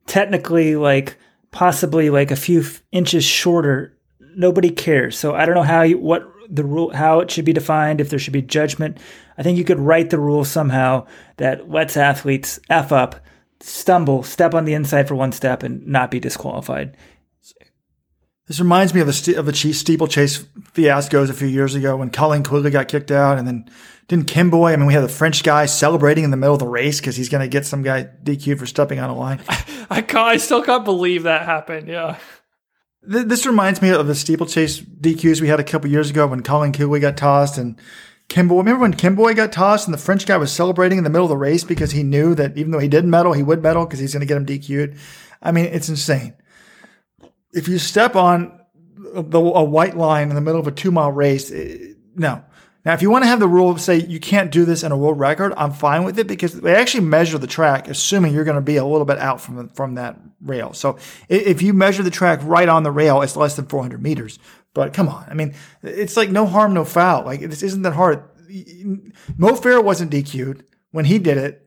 Speaker 3: technically like possibly like a few inches shorter, nobody cares. So I don't know how you, what the rule, how it should be defined, if there should be judgment. I think you could write the rule somehow that lets athletes F up, stumble, step on the inside for one step and not be disqualified.
Speaker 1: This reminds me of the st- of the che- steeplechase fiascos a few years ago when Colin Quigley got kicked out, and then didn't Kemboi? I mean, we had the French guy celebrating in the middle of the race because he's going to get some guy DQ for stepping on a line.
Speaker 2: I can't, I still can't believe that happened. Yeah.
Speaker 1: Th- this reminds me of the steeplechase DQs we had a couple years ago when Colin Quigley got tossed and Kemboi. Remember when Kemboi got tossed and the French guy was celebrating in the middle of the race because he knew that even though he didn't medal, he would medal because he's going to get him DQ'd. I mean, it's insane. If you step on the, a white line in the middle of a two mile race, eh, no. Now, if you want to have the rule of say you can't do this in a world record, I'm fine with it because they actually measure the track, assuming you're going to be a little bit out from from that rail. So if you measure the track right on the rail, it's less than 400 meters. But come on, I mean, it's like no harm, no foul. Like this isn't that hard. Mo Farah wasn't DQ'd when he did it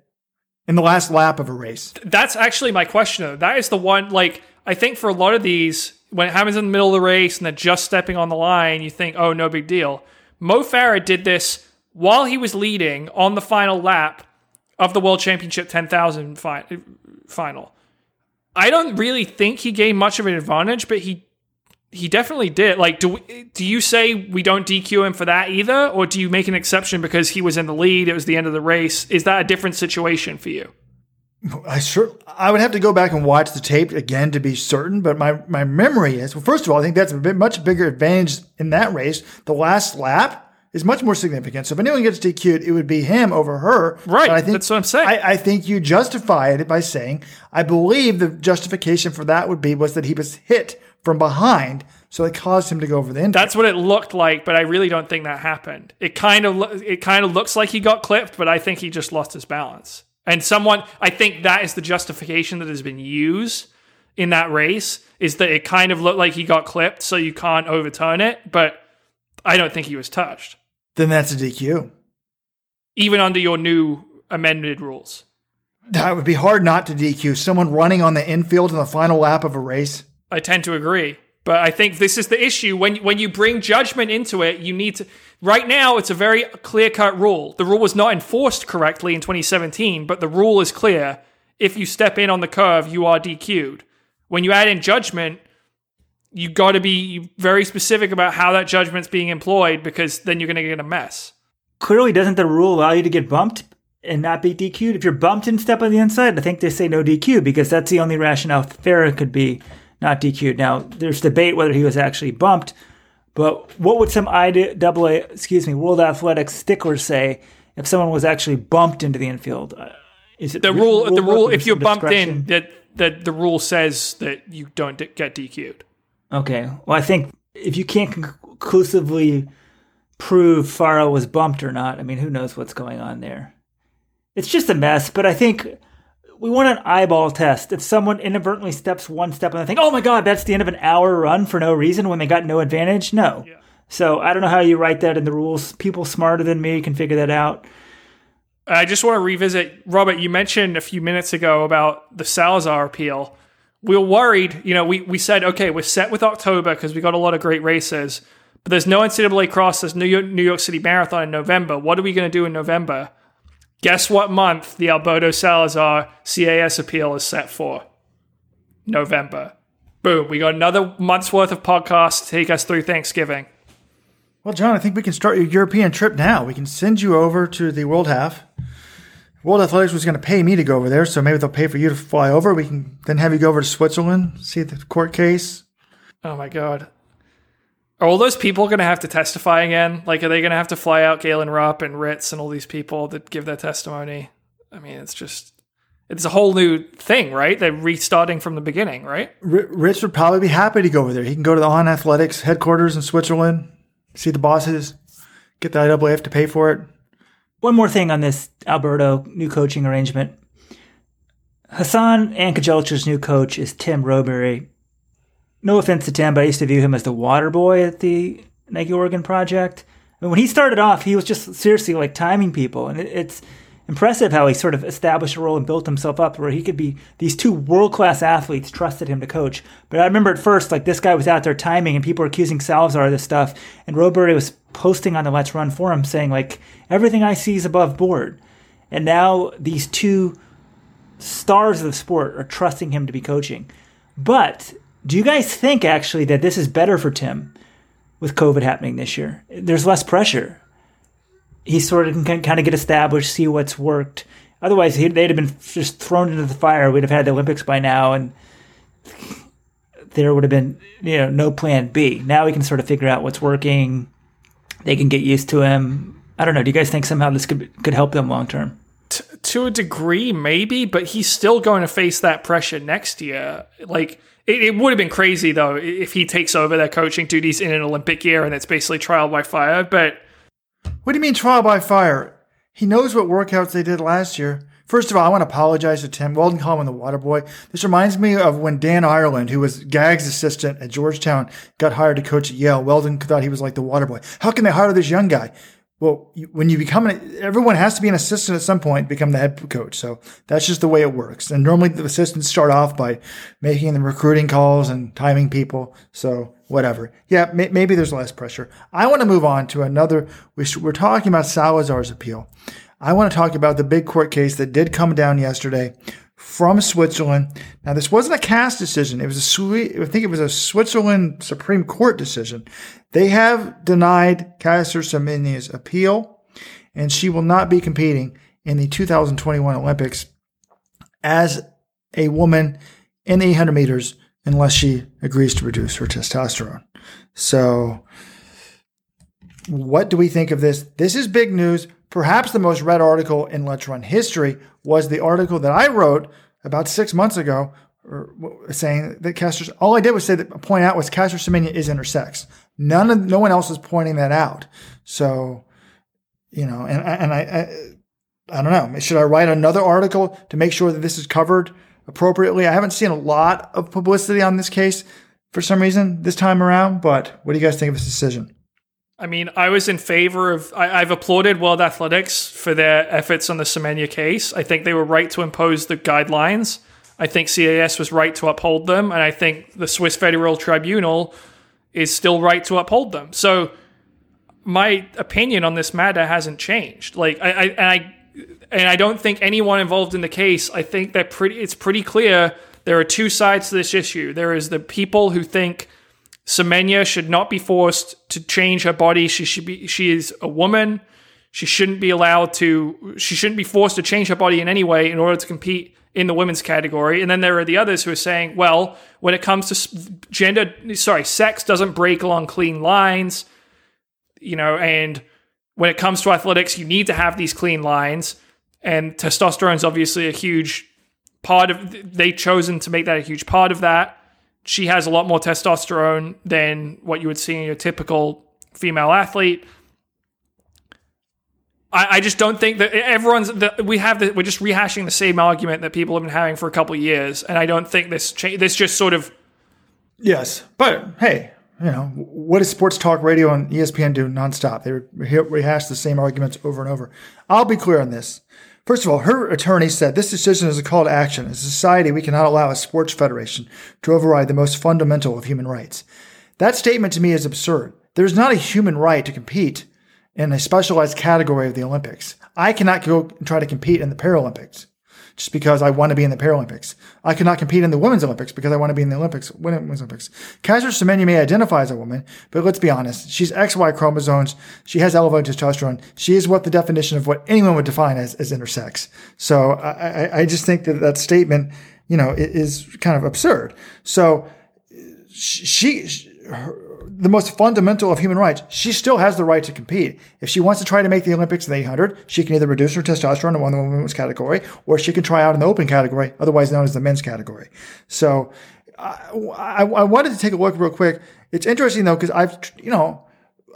Speaker 1: in the last lap of a race.
Speaker 2: That's actually my question. Though. That is the one, like, I think for a lot of these, when it happens in the middle of the race and they're just stepping on the line, you think, oh, no big deal. Mo Farah did this while he was leading on the final lap of the World Championship 10,000 fi- final. I don't really think he gained much of an advantage, but he he definitely did. Like, do we, do you say we don't DQ him for that either, or do you make an exception because he was in the lead? It was the end of the race. Is that a different situation for you?
Speaker 1: I sure I would have to go back and watch the tape again to be certain, but my, my memory is well. First of all, I think that's a bit much bigger advantage in that race. The last lap is much more significant. So if anyone gets DQ'd, it would be him over her.
Speaker 2: Right,
Speaker 1: But I think,
Speaker 2: that's what I'm saying.
Speaker 1: I, I think you justify it by saying I believe the justification for that would be was that he was hit from behind, so it caused him to go over the end.
Speaker 2: That's what it looked like, but I really don't think that happened. It kind of lo- it kind of looks like he got clipped, but I think he just lost his balance. And someone, I think that is the justification that has been used in that race is that it kind of looked like he got clipped, so you can't overturn it. But I don't think he was touched,
Speaker 1: then that's a DQ.
Speaker 2: even under your new amended rules.
Speaker 1: That would be hard not to DQ someone running on the infield in the final lap of a race.
Speaker 2: I tend to agree. But I think this is the issue when when you bring judgment into it, you need to right now it's a very clear-cut rule. The rule was not enforced correctly in 2017, but the rule is clear. if you step in on the curve, you are DQ'd. When you add in judgment, you got to be very specific about how that judgment's being employed because then you're going to get a mess.
Speaker 3: Clearly, doesn't the rule allow you to get bumped and not be DQ'd? If you're bumped and step on the inside, I think they say no DQ because that's the only rationale Farah could be not DQ'd. Now, there's debate whether he was actually bumped, but what would some IAA, excuse me, World Athletics sticklers say if someone was actually bumped into the infield? Uh, Is it
Speaker 2: The rule, the rule, if you're bumped
Speaker 3: discretion?
Speaker 2: in, that that the rule says that you don't d- get DQ'd.
Speaker 3: Okay. Well, I think if you can't conclusively prove Farah was bumped or not, I mean, who knows what's going on there? It's just a mess, but I think we want an eyeball test. If someone inadvertently steps one step and they think, oh my God, that's the end of an hour run for no reason when they got no advantage, no. So I don't know how you write that in the rules. People smarter than me can figure that out.
Speaker 2: I just want to revisit, Robert. You mentioned a few minutes ago about the Salazar appeal. We were worried, you know. We we said, okay, we're set with October because we got a lot of great races, but there's no NCAA cross. There's New York, New York City Marathon in November. What are we going to do in November? Guess what month the Alberto Salazar CAS appeal is set for? November. Boom. We got another month's worth of podcasts to take us through Thanksgiving.
Speaker 1: Well, John, I think we can start your European trip now. We can send you over to the World Half. World Athletics was going to pay me to go over there, so maybe they'll pay for you to fly over. We can then have you go over to Switzerland, see the court case.
Speaker 2: Oh my god. Are all those people going to have to testify again? Like, are they going to have to fly out Galen Rupp and Ritz and all these people that give their testimony? I mean, it's just, it's a whole new thing, right? They're restarting from the beginning, right?
Speaker 1: R- Rich would probably be happy to go over there. He can go to the On Athletics headquarters in Switzerland, see the bosses, get the IAAF to pay for it.
Speaker 3: One more thing on this Alberto new coaching arrangement. Hassan and Kejelcha's new coach is Tim Rowberry. No offense to Tim, but I used to view him as the water boy at the Nike Oregon project. I mean, when he started off, he was just seriously like timing people, and it, it's impressive how he sort of established a role and built himself up where he could be these two world class athletes trusted him to coach. But I remember at first, like this guy was out there timing, and people were accusing Salazar of this stuff, and Rowberry was posting on the Let's Run forum saying like everything I see is above board, and now these two stars of the sport are trusting him to be coaching. But do you guys think actually that this is better for Tim with COVID happening this year? There's less pressure. He sort of can kind of get established, see what's worked. Otherwise, he, they'd have been just thrown into the fire. We'd have had the Olympics by now, and there would have been you know no plan B. Now we can sort of figure out what's working. They can get used to him. I don't know. Do you guys think somehow this could could help them long term?
Speaker 2: To a degree, maybe, but he's still going to face that pressure next year. Like, it, it would have been crazy, though, if he takes over their coaching duties in an Olympic year and it's basically trial by fire. But
Speaker 1: What do you mean trial by fire? He knows what workouts they did last year. First of all, I want to apologize to Tim. Weldon called him the water boy. This reminds me of when Dan Ireland, who was Gag's assistant at Georgetown, got hired to coach at Yale. Weldon thought he was like the water boy. How can they hire this young guy? Well, you, when you become an, everyone has to be an assistant at some point, become the head coach. So that's just the way it works. And normally the assistants start off by making the recruiting calls and timing people. So whatever. Yeah, may, maybe there's less pressure. I want to move on to another. We sh- we're talking about Salazar's appeal. I want to talk about the big court case that did come down yesterday from Switzerland. Now, this wasn't a CAS decision. It was a I think it was a Switzerland Supreme Court decision. They have denied Caster Semenya's appeal, and she will not be competing in the 2021 Olympics as a woman in the 800 meters unless she agrees to reduce her testosterone. So, what do we think of this? This is big news. Perhaps the most read article in Let's Run history was the article that I wrote about six months ago, saying that Caster. All I did was say that point out was Caster Semenya is intersex. None of no one else is pointing that out. So, you know, and and I, I I don't know. Should I write another article to make sure that this is covered appropriately? I haven't seen a lot of publicity on this case for some reason this time around. But what do you guys think of this decision?
Speaker 2: I mean, I was in favor of. I, I've applauded World Athletics for their efforts on the Semenya case. I think they were right to impose the guidelines. I think CAS was right to uphold them, and I think the Swiss Federal Tribunal is still right to uphold them. So, my opinion on this matter hasn't changed. Like, I, I and I and I don't think anyone involved in the case. I think that pretty. It's pretty clear there are two sides to this issue. There is the people who think Semenya should not be forced to change her body. She should be. She is a woman. She shouldn't be allowed to. She shouldn't be forced to change her body in any way in order to compete in the women's category. And then there are the others who are saying, well, when it comes to gender, sorry, sex doesn't break along clean lines, you know, and when it comes to athletics, you need to have these clean lines. And testosterone is obviously a huge part of, they've chosen to make that a huge part of that. She has a lot more testosterone than what you would see in your typical female athlete. I, I just don't think that everyone's that we have the, we're just rehashing the same argument that people have been having for a couple years, and I don't think this cha- this just sort of
Speaker 1: Yes, but hey, you know what does sports talk radio and E ESPN do nonstop? They rehash the same arguments over and over. I'll be clear on this. First of all, her attorney said this decision is a call to action. As a society, we cannot allow a sports federation to override the most fundamental of human rights. That statement to me is absurd. There's not a human right to compete in a specialized category of the Olympics. I cannot go and try to compete in the Paralympics just because I want to be in the Paralympics. I cannot compete in the Women's Olympics because I want to be in the Olympics, Women's Olympics. Caster Semenya may identify as a woman, but let's be honest. She's XY chromosomes. She has elevated testosterone. She is what the definition of what anyone would define as, as intersex. So I, I, I just think that that statement, you know, is kind of absurd. So she, her, the most fundamental of human rights, she still has the right to compete. If she wants to try to make the Olympics in the 800, she can either reduce her testosterone in one of the women's category, or she can try out in the open category, otherwise known as the men's category. So I, I, I wanted to take a look real quick. It's interesting though, because I've, you know,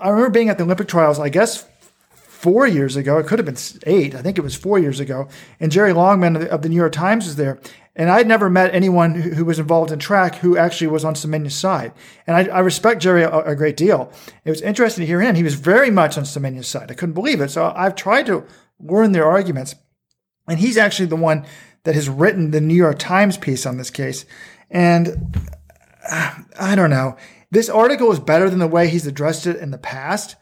Speaker 1: I remember being at the Olympic trials, I guess four years ago. It could have been eight. I think it was four years ago. And Jeré Longman of the, New York Times was there. And I'd never met anyone who, who was involved in track who actually was on Semenya's side. And I, I respect Jerry a, a, great deal. It was interesting to hear him. He was very much on Semenya's side. I couldn't believe it. So I've tried to learn their arguments. And he's actually the one that has written the New York Times piece on this case. And uh, I don't know. This article is better than the way he's addressed it in the past.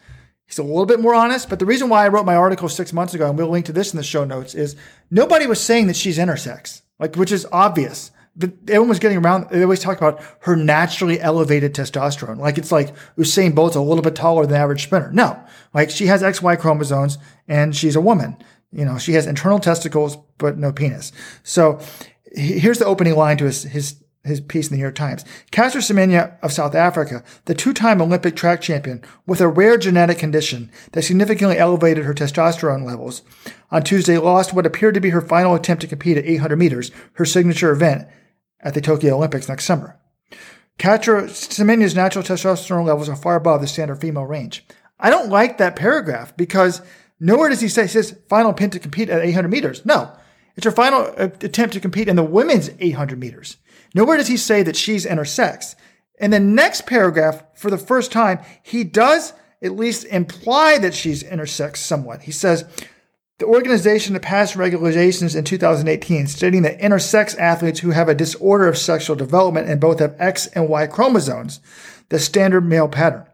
Speaker 1: He's a little bit more honest, but the reason why I wrote my article six months ago, and we'll link to this in the show notes, is nobody was saying that she's intersex, like which is obvious. But everyone was getting around. They always talk about her naturally elevated testosterone, like it's like Usain Bolt's a little bit taller than average sprinter. No, like she has XY chromosomes and she's a woman. You know, she has internal testicles but no penis. So here's the opening line to his his his piece in the New York Times. Caster Semenya of South Africa, the two-time Olympic track champion with a rare genetic condition that significantly elevated her testosterone levels, on Tuesday lost what appeared to be her final attempt to compete at 800 meters, her signature event at the Tokyo Olympics next summer. Caster Semenya's natural testosterone levels are far above the standard female range. I don't like that paragraph because nowhere does he say, says final attempt to compete at 800 meters. No, it's her final uh, attempt to compete in the women's 800 meters. Nowhere does he say that she's intersex. In the next paragraph, for the first time, he does at least imply that she's intersex somewhat. He says, the organization passed regulations in 2018 stating that intersex athletes who have a disorder of sexual development and both have X and Y chromosomes, the standard male pattern.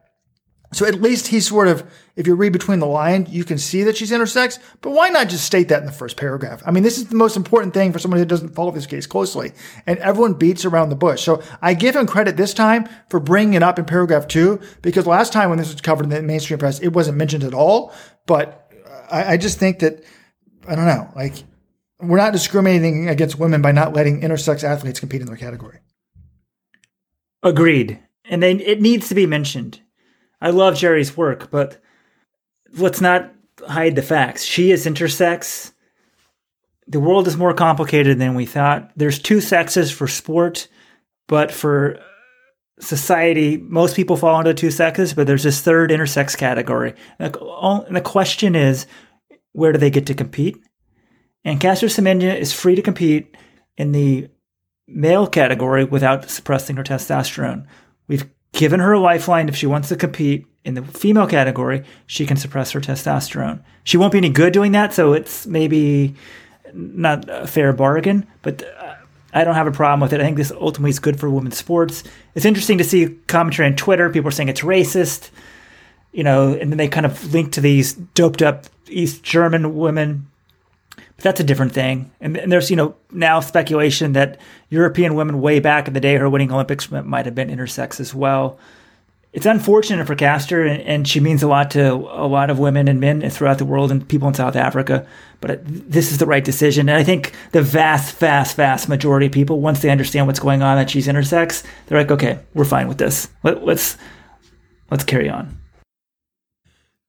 Speaker 1: So at least he sort of, if you read between the lines, you can see that she's intersex, but why not just state that in the first paragraph? I mean, this is the most important thing for somebody who doesn't follow this case closely. And everyone beats around the bush. So I give him credit this time for bringing it up in paragraph two, because last time when this was covered in the mainstream press, it wasn't mentioned at all. But I, I just think that, I don't know, like, we're not discriminating against women by not letting intersex athletes compete in their category.
Speaker 3: Agreed. And then it needs to be mentioned. I love Jerry's work, but let's not hide the facts. She is intersex. The world is more complicated than we thought. There's two sexes for sport, but for society, most people fall into two sexes, but there's this third intersex category. And the question is, where do they get to compete? And Caster Semenya is free to compete in the male category without suppressing her testosterone. We've given her a lifeline. If she wants to compete in the female category, she can suppress her testosterone. She won't be any good doing that, so it's maybe not a fair bargain, but uh, I don't have a problem with it. I think this ultimately is good for women's sports. It's interesting to see commentary on Twitter. People are saying it's racist, you know, and then they kind of link to these doped up East German women But that's a different thing. And, and there's, you know, now speculation that European women way back in the day, her winning Olympics might have been intersex as well. It's unfortunate for Caster, and, and she means a lot to a lot of women and men throughout the world and people in South Africa. But uh, it, this is the right decision. And I think the vast, vast, vast majority of people, once they understand what's going on, that she's intersex, they're like, okay, we're fine with this. Let, let's let's carry on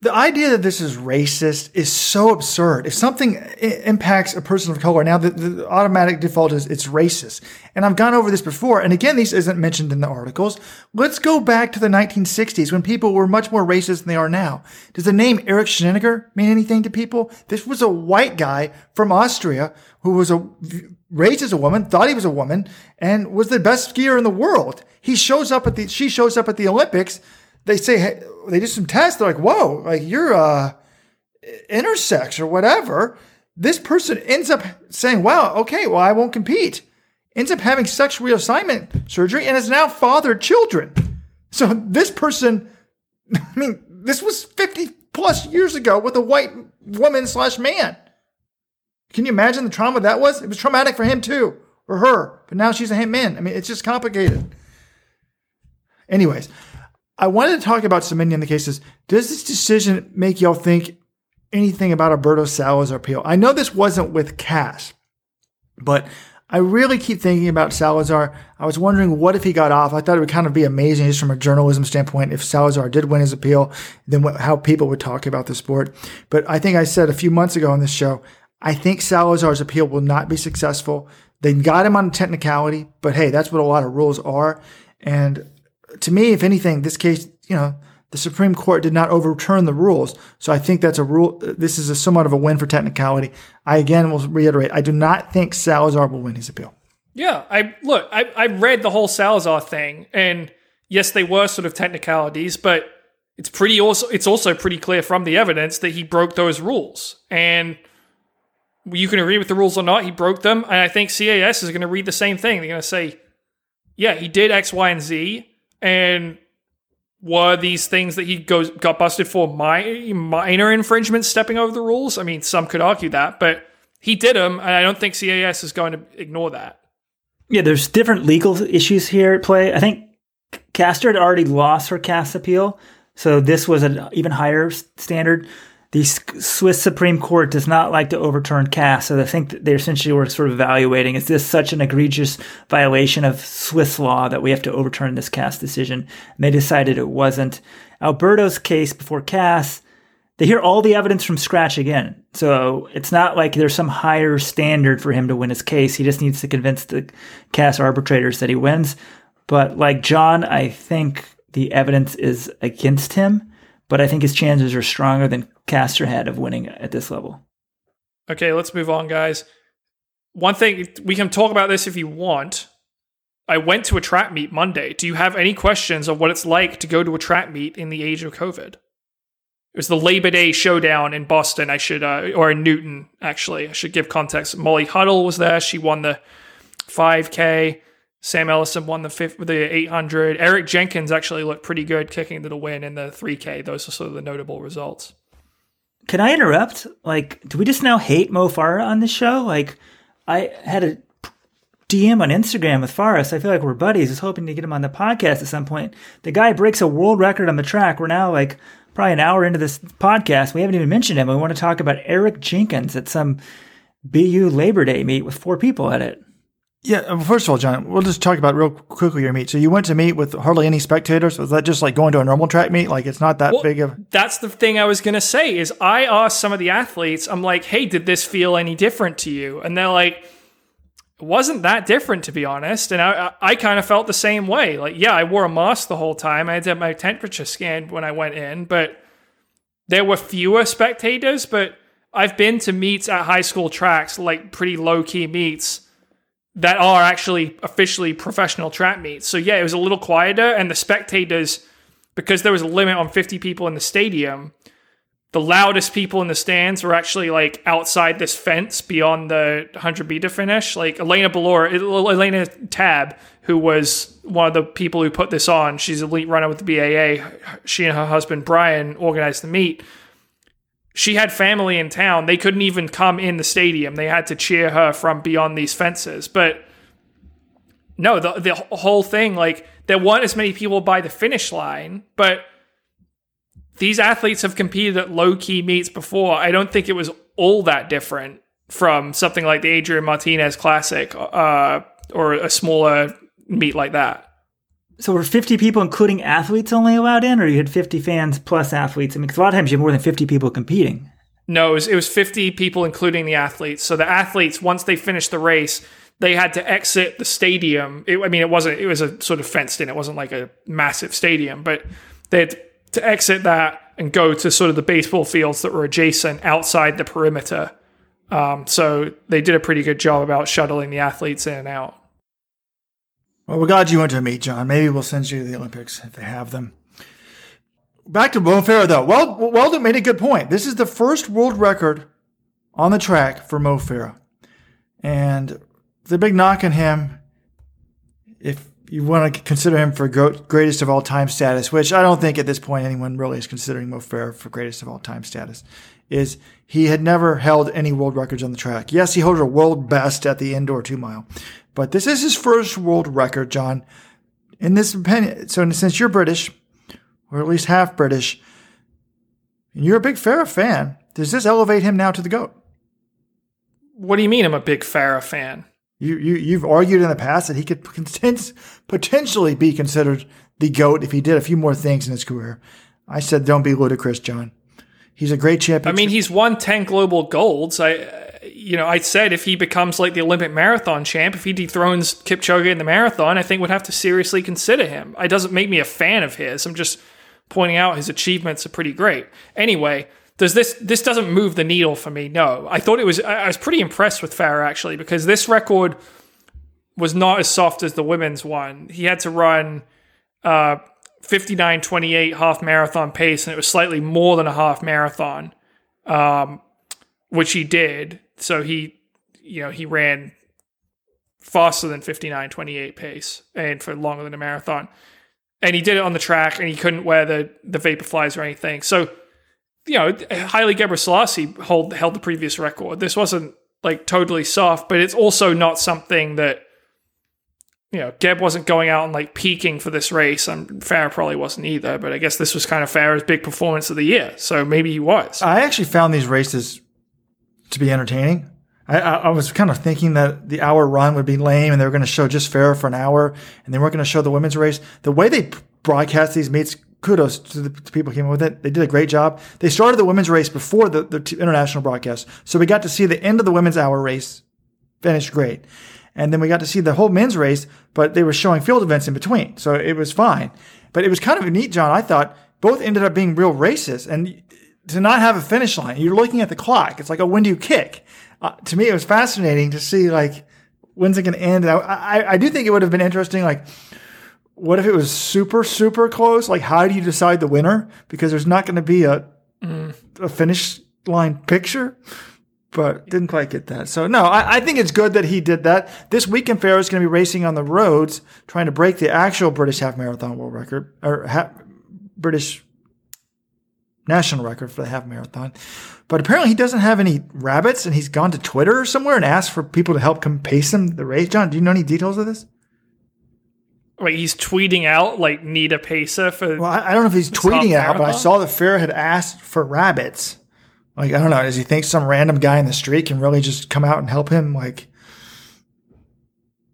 Speaker 1: the idea that this is racist is so absurd. If something I- impacts a person of color, now the, the, automatic default is it's racist. And I've gone over this before. And again, this isn't mentioned in the articles. Let's go back to the 1960s when people were much more racist than they are now. Does the name Erik Schinegger mean anything to people? This was a white guy from Austria who was a raised as a woman, thought he was a woman, and was the best skier in the world. He shows up at the she shows up at the Olympics they say hey, they do some tests. They're like, "Whoa, like you're uh, intersex or whatever." This person ends up saying, "Wow, okay, well, I won't compete." Ends up having sexual reassignment surgery and has now fathered children. So this person, I mean, this was fifty plus years ago with a white woman slash man. Can you imagine the trauma that was? It was traumatic for him too, or her. But now she's a man. I mean, it's just complicated. Anyways, I wanted to talk about Semenya in the cases. Does this decision make y'all think anything about Alberto Salazar appeal? I know this wasn't with CAS, but I really keep thinking about Salazar. I was wondering what if he got off. I thought it would kind of be amazing just from a journalism standpoint if Salazar did win his appeal, then what, how people would talk about the sport. But I think I said a few months ago on this show, I think Salazar's appeal will not be successful. They got him on technicality, but hey, that's what a lot of rules are. And to me, if anything, this case, you know, the Supreme Court did not overturn the rules. So I think that's a rule. This is a somewhat of a win for technicality. I again will reiterate, I do not think Salazar will win his appeal.
Speaker 2: Yeah, I look, I, I read the whole Salazar thing, and yes, they were sort of technicalities, but it's pretty also it's also pretty clear from the evidence that he broke those rules. And you can agree with the rules or not, he broke them. And I think CAS is going to read the same thing. They're going to say, yeah, he did X, Y, and Z and were these things that he goes got busted for my, minor infringements, stepping over the rules? I mean, some could argue that, but he did them, and I don't think CAS is going to ignore that.
Speaker 3: Yeah, there's different legal issues here at play. I think Caster had already lost her CAS appeal, so this was an even higher standard the Swiss Supreme Court does not like to overturn CAS, so I think they essentially were sort of evaluating is this such an egregious violation of Swiss law that we have to overturn this CAS decision? And they decided it wasn't. Alberto's case before CAS, they hear all the evidence from scratch again. So it's not like there's some higher standard for him to win his case. He just needs to convince the CAS arbitrators that he wins. But like John, I think the evidence is against him but I think his chances are stronger than Caster had of winning at this level.
Speaker 2: Okay, let's move on, guys. One thing we can talk about this if you want. I went to a track meet Monday. Do you have any questions of what it's like to go to a track meet in the age of COVID? It was the Labor Day showdown in Boston. I should, uh, or in Newton, actually. I should give context. Molly Huddle was there. She won the 5K. Sam Ellison won the fifth, the 800. Eric Jenkins actually looked pretty good kicking to the win in the 3K. Those are sort of the notable results.
Speaker 3: Can I interrupt? Like, do we just now hate Mo Farah on this show? Like, I had a DM on Instagram with Farah, so I feel like we're buddies. I was hoping to get him on the podcast at some point. The guy breaks a world record on the track. We're now like probably an hour into this podcast. We haven't even mentioned him. We want to talk about Eric Jenkins at some BU Labor Day meet with four people at it.
Speaker 1: Yeah, uh, first of all, John, we'll just talk about real quickly your meet. So you went to meet with hardly any spectators. Was that just like going to a normal track meet? Like it's not that well, big of.
Speaker 2: That's the thing I was gonna say. Is I asked some of the athletes, I'm like, hey, did this feel any different to you? And they're like, it wasn't that different to be honest. And I, I, I kind of felt the same way. Like, yeah, I wore a mask the whole time. I had to have my temperature scanned when I went in, but there were fewer spectators. But I've been to meets at high school tracks, like pretty low key meets that are actually officially professional track meets. So yeah, it was a little quieter, and the spectators, because there was a limit on 50 people in the stadium, the loudest people in the stands were actually like outside this fence beyond the 100 meter finish. Like Elaina Balouris, Elaina Tabb, who was one of the people who put this on, she's elite runner with the BAA. She and her husband Brian organized the meet she had family in town. They couldn't even come in the stadium. They had to cheer her from beyond these fences. But no, the the whole thing like there weren't as many people by the finish line, but these athletes have competed at low key meets before. I don't think it was all that different from something like the Adrian Martinez Classic uh, or a smaller meet like that.
Speaker 3: So were 50 people, including athletes, only allowed in, or you had 50 fans plus athletes? I mean, because a lot of times you have more than 50 people competing.
Speaker 2: No, it was, it was 50 people, including the athletes. So the athletes, once they finished the race, they had to exit the stadium. It, I mean, it wasn't, it was a sort of fenced in, it wasn't like a massive stadium, but they had to exit that and go to sort of the baseball fields that were adjacent outside the perimeter. Um, so they did a pretty good job about shuttling the athletes in and out.
Speaker 1: Well, we're glad you went to a meet, John. Maybe we'll send you to the Olympics if they have them. Back to Mo Farah, though. Well, Weldon made a good point. This is the first world record on the track for Mo Farah. And the big knock on him, if you want to consider him for greatest of all time status, which I don't think at this point anyone really is considering Mo Farah for greatest of all time status, is he had never held any world records on the track. Yes, he held a world best at the indoor two mile, but this is his first world record, John. In this opinion, so since you're British, or at least half British, and you're a big Farah fan, does this elevate him now to the GOAT?
Speaker 2: What do you mean I'm a big Farah fan?
Speaker 1: You, you, you've argued in the past that he could potentially be considered the GOAT if he did a few more things in his career. I said, don't be ludicrous, John. He's a great champion.
Speaker 2: I mean, he's won 10 global golds. I you know, I said if he becomes like the Olympic marathon champ, if he dethrones Kipchoge in the marathon, I think would have to seriously consider him. It doesn't make me a fan of his. I'm just pointing out his achievements are pretty great. Anyway, does this this doesn't move the needle for me? No, I thought it was. I was pretty impressed with Farah actually because this record was not as soft as the women's one. He had to run uh, 59.28 half marathon pace, and it was slightly more than a half marathon, um, which he did so he, you know, he ran faster than 59.28 pace and for longer than a marathon. And he did it on the track and he couldn't wear the, the Vaporflies or anything. So, you know, Haile Gebrselassie hold, held the previous record. This wasn't like totally soft, but it's also not something that, you know, Geb wasn't going out and like peaking for this race. And Farah probably wasn't either, but I guess this was kind of Farah's big performance of the year. So maybe he was.
Speaker 1: I actually found these races to be entertaining. I, I, was kind of thinking that the hour run would be lame and they were going to show just Farah for an hour and they weren't going to show the women's race. The way they broadcast these meets, kudos to the to people who came up with it. They did a great job. They started the women's race before the, the international broadcast. So we got to see the end of the women's hour race finish great. And then we got to see the whole men's race, but they were showing field events in between. So it was fine. But it was kind of neat, John. I thought both ended up being real races. And to not have a finish line. You're looking at the clock. It's like a when do you kick? Uh, to me, it was fascinating to see like when's it going to end. I, I, I do think it would have been interesting. Like, what if it was super super close? Like, how do you decide the winner? Because there's not going to be a mm. a finish line picture. But didn't quite get that. So no, I, I think it's good that he did that. This weekend, Farah is going to be racing on the roads, trying to break the actual British half marathon world record or half, British national record for the half marathon. But apparently he doesn't have any rabbits and he's gone to Twitter or somewhere and asked for people to help come pace him the race. John, do you know any details of this?
Speaker 2: Like he's tweeting out like need a pacer for.
Speaker 1: Well, I, I don't know if he's tweeting out, but I saw that Farah had asked for rabbits. Like I don't know, does he think some random guy in the street can really just come out and help him like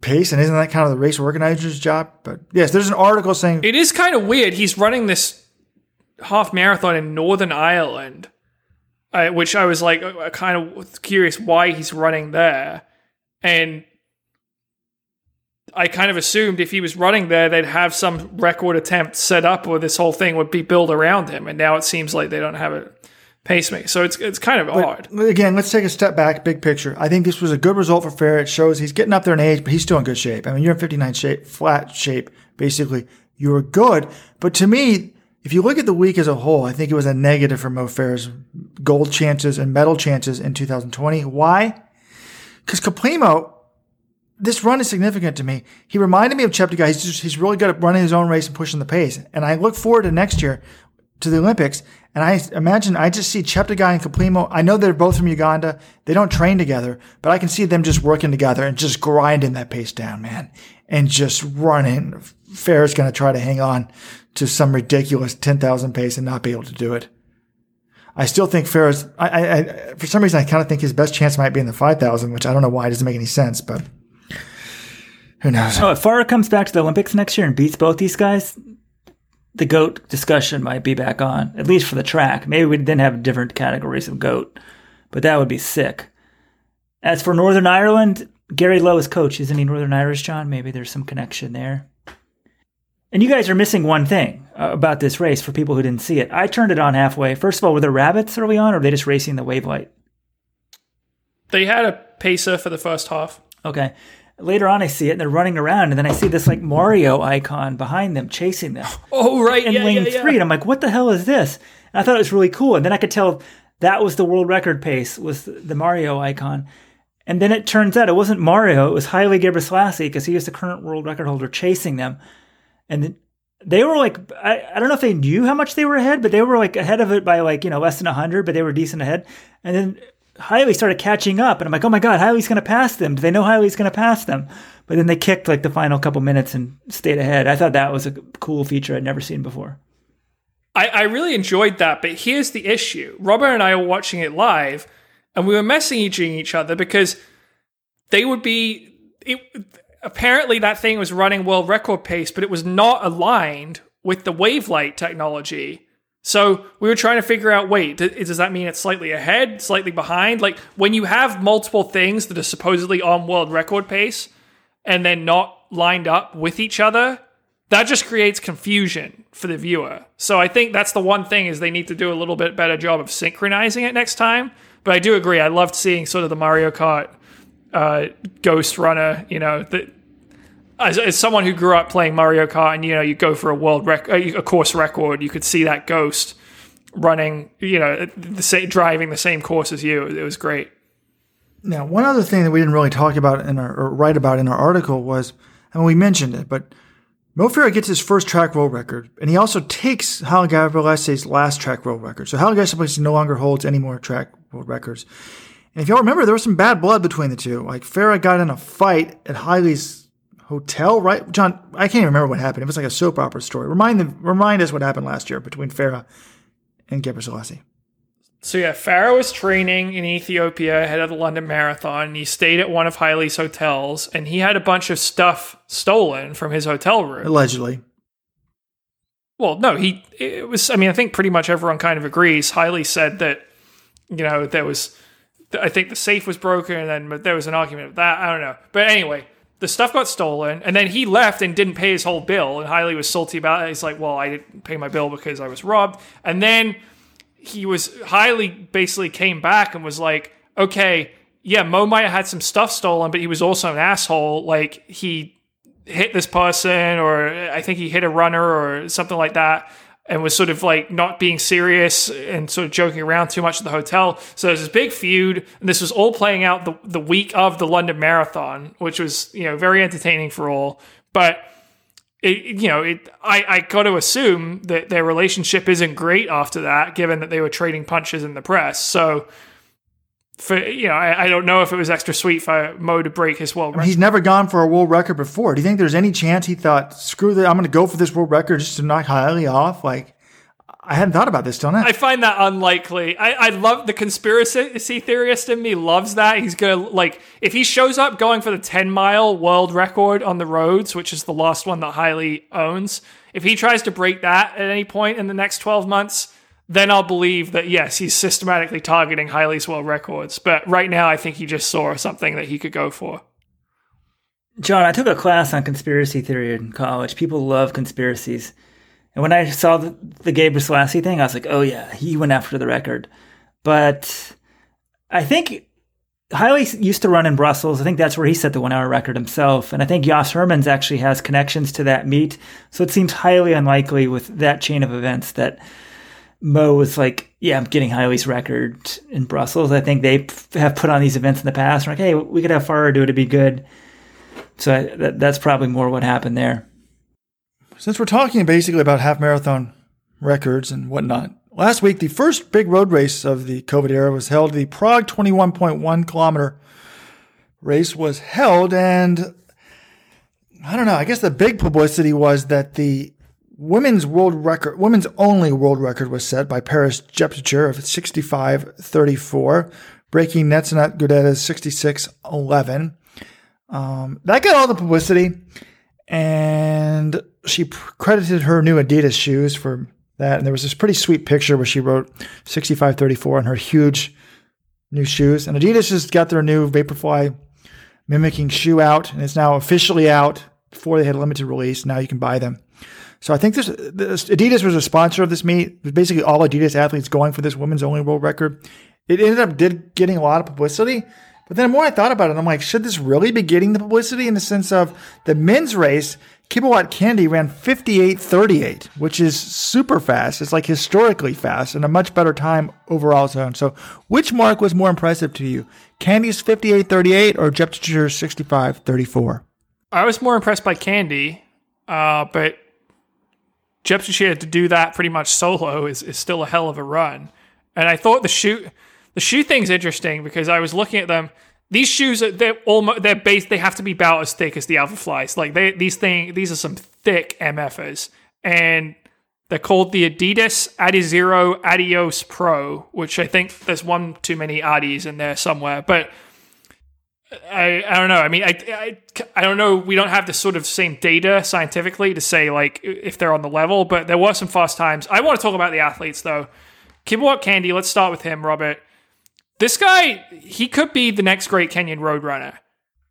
Speaker 1: pace? And isn't that kind of the race organizer's job? But yes, there's an article saying
Speaker 2: it is kind of weird. He's running this half marathon in Northern Ireland, uh, which I was like uh, kind of curious why he's running there, and I kind of assumed if he was running there, they'd have some record attempt set up, or this whole thing would be built around him. And now it seems like they don't have a pacemaker, so it's it's kind of but, odd.
Speaker 1: Again, let's take a step back, big picture. I think this was a good result for Farah. It shows he's getting up there in age, but he's still in good shape. I mean, you're in 59 shape, flat shape, basically. You're good, but to me, if you look at the week as a whole, I think it was a negative for Mo Farah's gold chances and medal chances in 2020. Why? Because Kiplimo, this run is significant to me. He reminded me of Cheptegei. He's just, he's really good at running his own race and pushing the pace. And I look forward to next year to the Olympics. And I imagine I just see Cheptegei and Kiplimo. I know they're both from Uganda. They don't train together, but I can see them just working together and just grinding that pace down, man, and just running. Farah's going to try to hang on to some ridiculous 10,000 pace and not be able to do it. I still think Farah's, I, I, I, for some reason, I kind of think his best chance might be in the 5,000, which I don't know why it doesn't make any sense, but who knows?
Speaker 3: Oh, if Farah comes back to the Olympics next year and beats both these guys, the GOAT discussion might be back on, at least for the track. Maybe we'd then have different categories of GOAT, but that would be sick. As for Northern Ireland, Gary Lough is coach. Isn't he Northern Irish, John? Maybe there's some connection there. And you guys are missing one thing uh, about this race for people who didn't see it. I turned it on halfway. First of all, were there rabbits early on, or were they just racing the wave light?
Speaker 2: They had a pacer for the first half.
Speaker 3: Okay. Later on, I see it, and they're running around, and then I see this like Mario icon behind them chasing them
Speaker 2: Oh, right.
Speaker 3: in
Speaker 2: yeah,
Speaker 3: lane
Speaker 2: yeah, yeah.
Speaker 3: three. And I'm like, what the hell is this? And I thought it was really cool. And then I could tell that was the world record pace, was the Mario icon. And then it turns out it wasn't Mario, it was Haile Gebrselassie because he is the current world record holder chasing them. And they were like, I, I don't know if they knew how much they were ahead, but they were like ahead of it by like, you know, less than 100, but they were decent ahead. And then Haile started catching up, and I'm like, oh my God, Haile's going to pass them. Do they know Haile's going to pass them? But then they kicked like the final couple minutes and stayed ahead. I thought that was a cool feature I'd never seen before.
Speaker 2: I, I really enjoyed that, but here's the issue. Robert and I were watching it live, and we were messaging each other because they would be. It, apparently, that thing was running world record pace, but it was not aligned with the wavelight technology. So we were trying to figure out wait, does that mean it's slightly ahead, slightly behind? Like when you have multiple things that are supposedly on world record pace and then not lined up with each other, that just creates confusion for the viewer. So I think that's the one thing is they need to do a little bit better job of synchronizing it next time. But I do agree. I loved seeing sort of the Mario Kart uh, Ghost Runner. You know, the, as, as someone who grew up playing Mario Kart, and you know, you go for a world rec- uh, a course record, you could see that Ghost running. You know, the same, driving the same course as you. It was great.
Speaker 1: Now, one other thing that we didn't really talk about in our, or write about in our article was, and we mentioned it, but Mo Farah gets his first track world record, and he also takes Haile Gebrselassie last track world record. So Haile Gebrselassie no longer holds any more track world records. And if y'all remember, there was some bad blood between the two. Like Farah got in a fight at Haile's hotel, right? John, I can't even remember what happened. It was like a soap opera story. Remind them, remind us what happened last year between Farah and Gebrselassie.
Speaker 2: So yeah, Farah was training in Ethiopia ahead of the London Marathon. And he stayed at one of Haile's hotels, and he had a bunch of stuff stolen from his hotel room.
Speaker 1: Allegedly.
Speaker 2: Well, no, he it was. I mean, I think pretty much everyone kind of agrees. Haile said that you know there was. I think the safe was broken, and then there was an argument of that. I don't know, but anyway, the stuff got stolen, and then he left and didn't pay his whole bill. And Haile was salty about it. He's like, "Well, I didn't pay my bill because I was robbed." And then he was Haile basically came back and was like, "Okay, yeah, Mo might have had some stuff stolen, but he was also an asshole. Like he hit this person, or I think he hit a runner or something like that." And was sort of like not being serious and sort of joking around too much at the hotel. So there's this big feud, and this was all playing out the, the week of the London Marathon, which was you know very entertaining for all. But it, you know, it, I, I got to assume that their relationship isn't great after that, given that they were trading punches in the press. So, for you know, I, I don't know if it was extra sweet for Mo to break his world record.
Speaker 1: He's never gone for a world record before. Do you think there's any chance he thought, screw that, I'm going to go for this world record just to knock Haile off? Like, I hadn't thought about this, don't I?
Speaker 2: I find that unlikely. I, I love the conspiracy theorist in me loves that. He's gonna like if he shows up going for the 10 mile world record on the roads, which is the last one that Haile owns. If he tries to break that at any point in the next 12 months, then I'll believe that yes, he's systematically targeting Haile world records. But right now, I think he just saw something that he could go for.
Speaker 3: John, I took a class on conspiracy theory in college. People love conspiracies. And when I saw the, the Gebrselassie thing, I was like, oh yeah, he went after the record. But I think Haile used to run in Brussels. I think that's where he set the one hour record himself. And I think Jos Hermens actually has connections to that meet. So it seems highly unlikely with that chain of events that Mo was like, yeah, I'm getting Haile's record in Brussels. I think they have put on these events in the past. Like, hey, we could have Farah do it. It'd be good. So I, that, that's probably more what happened there.
Speaker 1: Since we're talking basically about half marathon records and whatnot, last week, the first big road race of the COVID era was held. The Prague 21.1 kilometer race was held, and I don't know. I guess the big publicity was that the women's world record, women's only world record was set by Peres Jepchirchir of 65.34, breaking Netsanet Gudeta's 66.11. Um, that got all the publicity, and she credited her new Adidas shoes for that. And there was this pretty sweet picture where she wrote 6534 on her huge new shoes. And Adidas just got their new Vaporfly mimicking shoe out, and it's now officially out. Before they had a limited release, now you can buy them. So I think this, this Adidas was a sponsor of this meet. Basically all Adidas athletes going for this women's only world record. It ended up did getting a lot of publicity, but then the more I thought about it, I'm like, should this really be getting the publicity in the sense of the men's race? Kibiwott Kandie ran 58.38, which is super fast. It's like historically fast and a much better time overall zone. So, which mark was more impressive to you? Kandie's 58.38 or Jepchirchir's 65.34?
Speaker 2: I was more impressed by Kandie, uh, but Jepchirchir to do that pretty much solo is, is still a hell of a run. And I thought the shoe the shoe thing's interesting because I was looking at them. These shoes are they're almost they're based they have to be about as thick as the Alpha Flies. Like they these thing these are some thick MFers. And they're called the Adidas Adizero Adios Pro, which I think there's one too many Adis in there somewhere. But I, I don't know. I mean, I, I, I don't know. We don't have the sort of same data scientifically to say like if they're on the level, but there were some fast times. I want to talk about the athletes though. Kibiwott Kandie. let's start with him, Robert. This guy, he could be the next great Kenyan roadrunner.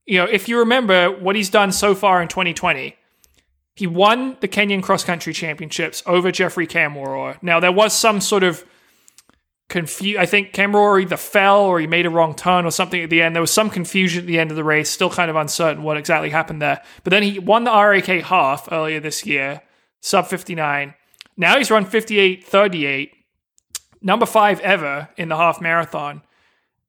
Speaker 2: You know, if you remember what he's done so far in 2020, he won the Kenyan cross country championships over Geoffrey Kamworor. Now, there was some sort of confuse. I think Kamworor either fell or he made a wrong turn or something at the end. There was some confusion at the end of the race, still kind of uncertain what exactly happened there. But then he won the RAK half earlier this year, sub 59. Now he's run 58 38, number five ever in the half marathon.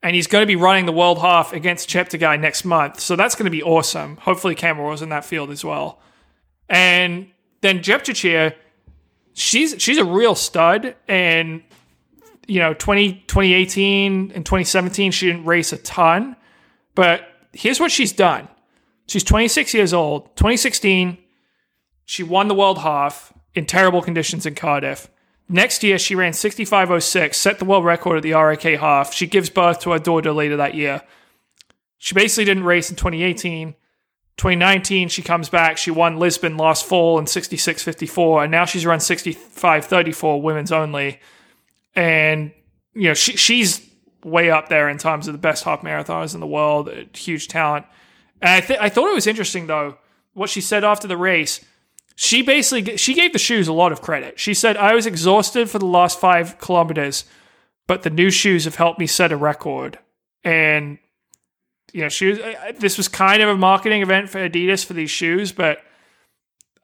Speaker 2: And he's going to be running the world half against Cheptegei next month. So that's going to be awesome. Hopefully, Kamworor's in that field as well. And then Jepchirchir, she's she's a real stud. And you know 20, 2018 and 2017 she didn't race a ton but here's what she's done. She's 26 years old 2016 she won the world half in terrible conditions in cardiff. Next year she ran 6506 set the world record at the rak half. She gives birth to her daughter later that year. She basically didn't race in 2018 2019 she comes back. She won lisbon last fall in 6654 and now she's run 6534 women's only and you know she, she's way up there in terms of the best half marathoners in the world, huge talent. And I th- I thought it was interesting though what she said after the race. She basically she gave the shoes a lot of credit. She said, "I was exhausted for the last five kilometers, but the new shoes have helped me set a record." And you know, she was, this was kind of a marketing event for Adidas for these shoes, but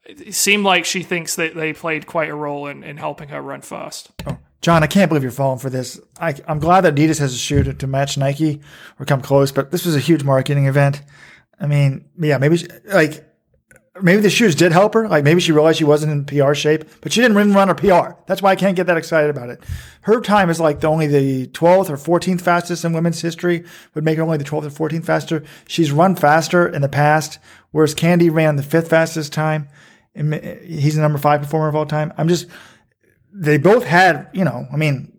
Speaker 2: it seemed like she thinks that they played quite a role in, in helping her run fast.
Speaker 1: Oh. John, I can't believe you're falling for this. I, am glad that Adidas has a shoe to, to, match Nike or come close, but this was a huge marketing event. I mean, yeah, maybe she, like maybe the shoes did help her. Like maybe she realized she wasn't in PR shape, but she didn't even run her PR. That's why I can't get that excited about it. Her time is like the, only the 12th or 14th fastest in women's history. Would make her only the 12th or 14th faster. She's run faster in the past, whereas Kandie ran the fifth fastest time. Uh, he's the number five performer of all time. I'm just they both had, you know, I mean,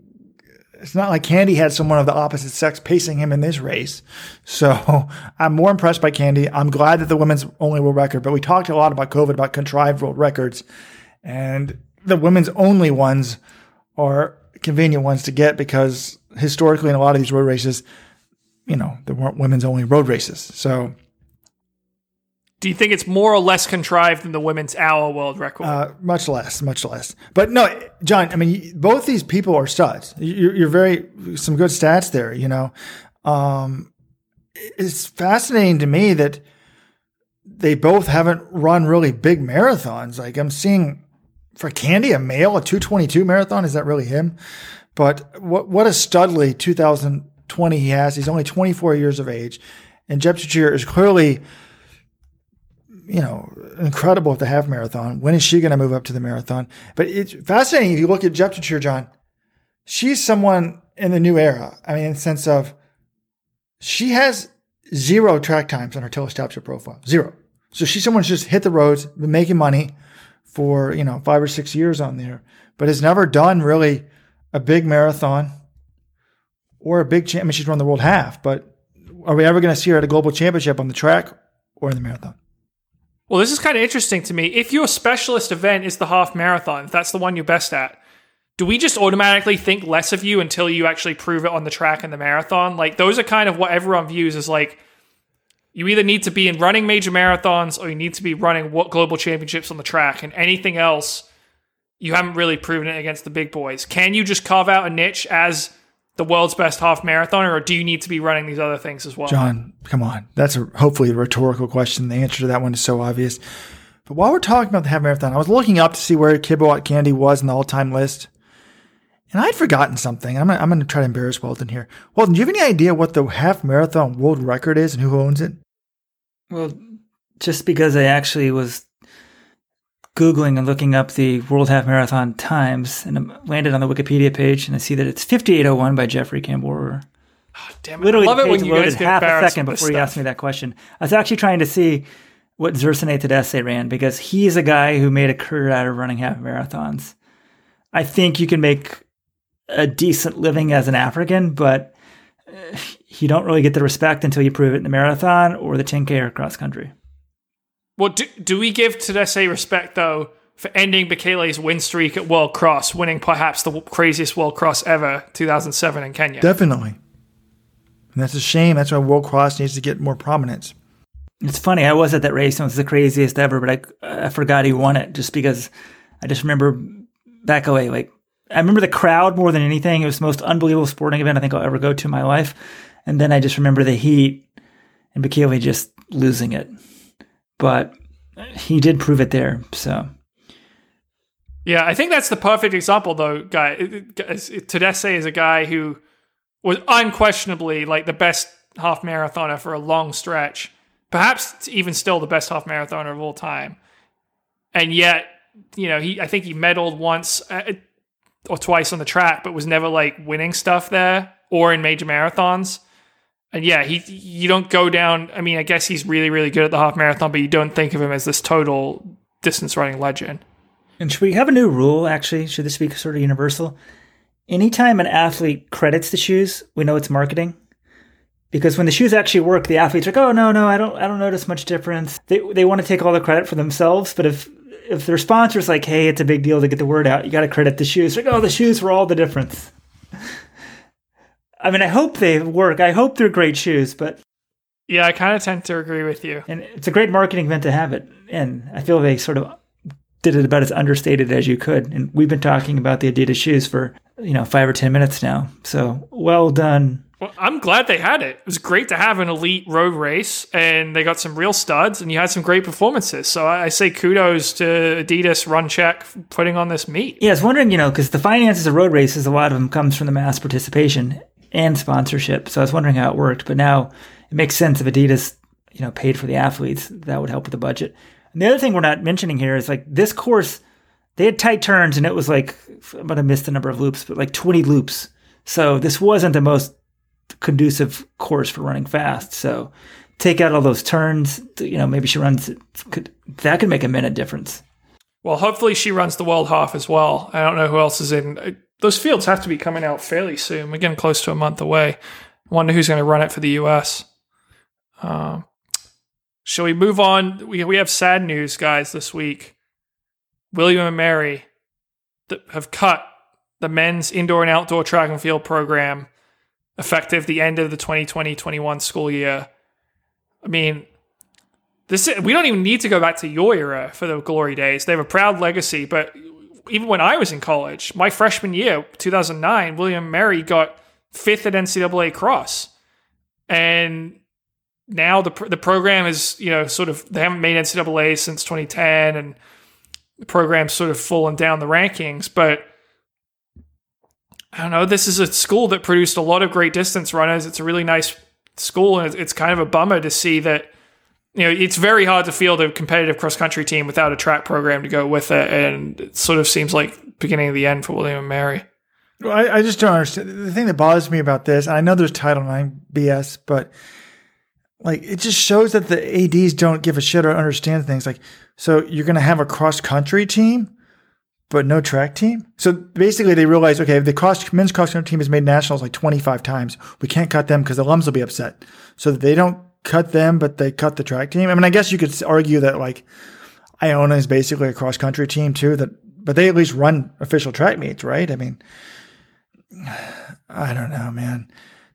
Speaker 1: it's not like Kandie had someone of the opposite sex pacing him in this race. So I'm more impressed by Kandie. I'm glad that the women's only world record, but we talked a lot about COVID, about contrived world records, and the women's only ones are convenient ones to get because historically in a lot of these road races, you know, there weren't women's only road races. So
Speaker 2: do you think it's more or less contrived than the women's hour world record?
Speaker 1: Uh, much less, much less. But no, John. I mean, both these people are studs. You're, you're very some good stats there. You know, um, it's fascinating to me that they both haven't run really big marathons. Like I'm seeing for Kandie a male, a 222 marathon. Is that really him? But what what a studly 2020 he has. He's only 24 years of age, and Jepchirchir is clearly you know, incredible at the half marathon. When is she going to move up to the marathon? But it's fascinating if you look at Jepchirchir, John. she's someone in the new era. I mean, in the sense of she has zero track times on her telestats profile, zero. So she's someone who's just hit the roads, been making money for you know five or six years on there, but has never done really a big marathon or a big. I mean, she's run the world half, but are we ever going to see her at a global championship on the track or in the marathon?
Speaker 2: Well, this is kind of interesting to me. If your specialist event is the half marathon, if that's the one you're best at, do we just automatically think less of you until you actually prove it on the track and the marathon? Like those are kind of what everyone views as like you either need to be in running major marathons or you need to be running what global championships on the track and anything else you haven't really proven it against the big boys. Can you just carve out a niche as the world's best half marathoner or do you need to be running these other things as well?
Speaker 1: John, come on. That's a, hopefully a rhetorical question. The answer to that one is so obvious. But while we're talking about the half marathon, I was looking up to see where Kibiwott Kandie was in the all time list. And I'd forgotten something. I'm gonna, I'm gonna try to embarrass Weldon here. Weldon, do you have any idea what the half marathon world record is and who owns it?
Speaker 3: Well, just because I actually was Googling and looking up the World Half Marathon times and I landed on the Wikipedia page and I see that it's 5801 by Geoffrey Kamworor.
Speaker 2: Damn it.
Speaker 3: Literally,
Speaker 2: I love it when you guys
Speaker 3: loaded
Speaker 2: get
Speaker 3: half a second before you asked me that question. I was actually trying to see what Zersenay Tadese ran because he's a guy who made a career out of running half marathons. I think you can make a decent living as an African, but uh, you don't really get the respect until you prove it in the marathon or the 10K or cross country.
Speaker 2: Well, do, do we give Tadese respect though for ending Bekele's win streak at World Cross, winning perhaps the craziest World Cross ever, 2007 in Kenya?
Speaker 1: Definitely. And that's a shame. That's why World Cross needs to get more prominence.
Speaker 3: It's funny. I was at that race and it was the craziest ever, but I, I forgot he won it just because I just remember back away. Like, I remember the crowd more than anything. It was the most unbelievable sporting event I think I'll ever go to in my life. And then I just remember the heat and Bekele just losing it. But he did prove it there. So,
Speaker 2: Yeah, I think that's the perfect example, though, guy. Tadese is a guy who was unquestionably like the best half marathoner for a long stretch, perhaps even still the best half marathoner of all time. And yet, you know, he I think he medaled once uh, or twice on the track, but was never like winning stuff there or in major marathons. And yeah, he you don't go down. I mean, I guess he's really really good at the half marathon, but you don't think of him as this total distance running legend.
Speaker 3: and should we have a new rule actually? Should this be sort of universal? Anytime an athlete credits the shoes, we know it's marketing. Because when the shoes actually work, the athletes are like, "Oh no, no, I don't, I don't notice much difference." They they want to take all the credit for themselves, but if if their sponsor's like, "Hey, it's a big deal to get the word out," you got to credit the shoes. Like, "Oh, the shoes were all the difference." I mean, I hope they work. I hope they're great shoes, but
Speaker 2: Yeah, I kind of tend to agree with you.
Speaker 3: and it's a great marketing event to have it. And I feel they sort of did it about as understated as you could. And we've been talking about the Adidas shoes for you know five or ten minutes now. So well done.
Speaker 2: Well, I'm glad they had it. It was great to have an elite road race, and they got some real studs, and you had some great performances. So I, I say kudos to Adidas, RunCzech, for putting on this meet.
Speaker 3: Yeah, I was wondering, you know, because the finances of road races, a lot of them comes from the mass participation and sponsorship. So I was wondering how it worked. But now it makes sense if Adidas, you know, paid for the athletes, that would help with the budget. And the other thing we're not mentioning here is like this course, they had tight turns and it was like, I'm going to miss the number of loops, but like 20 loops. So this wasn't the most conducive course for running fast. So take out all those turns, you know, maybe she runs, could, that could make a minute difference.
Speaker 2: Well, hopefully she runs the world half as well. I don't know who else is in. Those fields have to be coming out fairly soon. We're getting close to a month away. I wonder who's going to run it for the U.S. Um, shall we move on? We we have sad news, guys, this week. William and Mary have cut the men's indoor and outdoor track and field program effective the end of the 2020-21 school year. I mean, this we don't even need to go back to your era for the glory days. They have a proud legacy, but even when I was in college, my freshman year, 2009, William Mary got fifth at NCAA cross, and now the the program is you know sort of they haven't made NCAA since 2010, and the program's sort of fallen down the rankings, but. I don't know. This is a school that produced a lot of great distance runners. It's a really nice school, and it's kind of a bummer to see that you know, it's very hard to field a competitive cross country team without a track program to go with it, and it sort of seems like beginning of the end for William and Mary.
Speaker 1: Well, I, I just don't understand. The thing that bothers me about this, I know there's Title IX BS, but like it just shows that the ads don't give a shit or understand things. Like, so you're going to have a cross country team, but no track team. So basically, they realize, okay, the cross men's cross country team has made nationals like 25 times. We can't cut them because the alums will be upset. So they don't cut them, but they cut the track team. I mean, I guess you could argue that like Iona is basically a cross country team too. That, but they at least run official track meets, right? I mean, I don't know, man.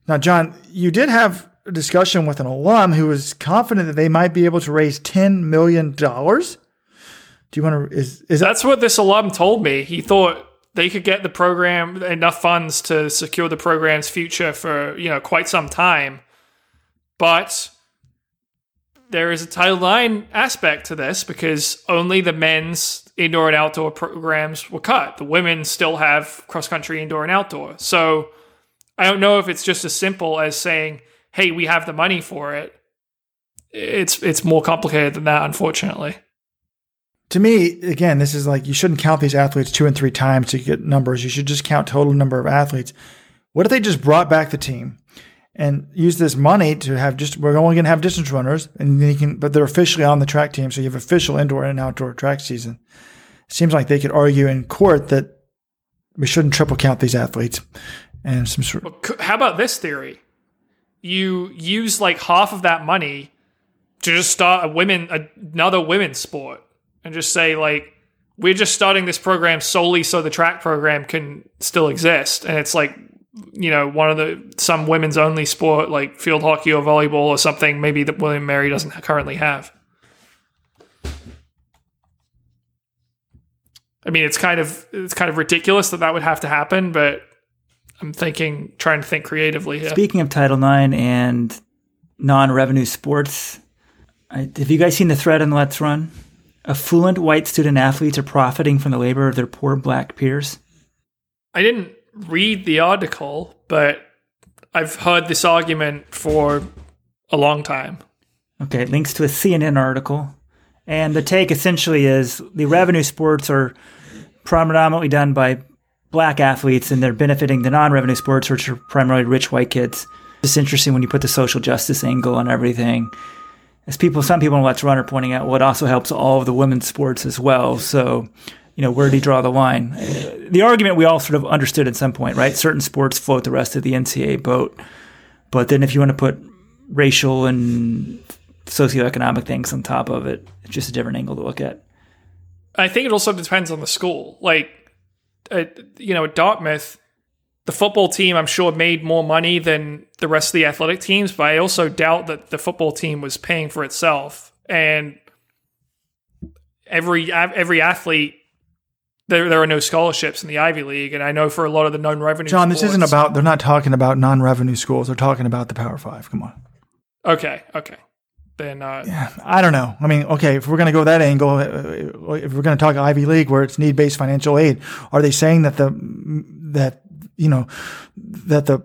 Speaker 1: Now, John, you did have a discussion with an alum who was confident that they might be able to raise ten million dollars. Do you want to? Is is that
Speaker 2: That's what this alum told me. He thought they could get the program enough funds to secure the program's future for you know quite some time, but there is a Title IX aspect to this because only the men's indoor and outdoor programs were cut. The women still have cross country, indoor, and outdoor. So I don't know if it's just as simple as saying, "Hey, we have the money for it." It's it's more complicated than that, unfortunately.
Speaker 1: to me, again, this is like you shouldn't count these athletes two and three times to get numbers. You should just count total number of athletes. What if they just brought back the team and use this money to have just we're only going to have distance runners and then you can, but they're officially on the track team, so you have official indoor and outdoor track season. seems like they could argue in court that we shouldn't triple count these athletes and some sort.
Speaker 2: C- How about this theory? You use like half of that money to just start a women another women's sport and just say like we're just starting this program solely so the track program can still exist and it's like you know one of the some women's only sport like field hockey or volleyball or something maybe that William Mary doesn't currently have. I mean, it's kind of it's kind of ridiculous that that would have to happen, but I'm thinking, trying to think creatively here.
Speaker 3: Speaking of Title IX and non-revenue sports, I, have you guys seen the thread in Let's Run? Affluent white student athletes are profiting from the labor of their poor black peers.
Speaker 2: I didn't read the article, but I've heard this argument for a long time.
Speaker 3: Okay, it links to a CNN article. And the take essentially is the revenue sports are predominantly done by black athletes and they're benefiting the non revenue sports, which are primarily rich white kids. It's interesting when you put the social justice angle on everything. As people, some people in Let's Run are pointing out, well, also helps all of the women's sports as well. So, you know, where do you draw the line? Uh, The argument we all sort of understood at some point, right? Certain sports float the rest of the NCAA boat. But then if you want to put racial and socioeconomic things on top of it, it's just a different angle to look at.
Speaker 2: I think it also depends on the school. Like, at, you know, at Dartmouth, the football team, I'm sure, made more money than the rest of the athletic teams, but I also doubt that the football team was paying for itself. And every every athlete, there there are no scholarships in the Ivy League, and I know for a lot of the non-revenue.
Speaker 1: John, this isn't about. They're not talking about non-revenue schools. They're talking about the Power Five. Come on.
Speaker 2: Okay, okay. Then uh,
Speaker 1: I don't know. I mean, okay, if we're going to go that angle, uh, if we're going to talk Ivy League where it's need-based financial aid, are they saying that the that you know that the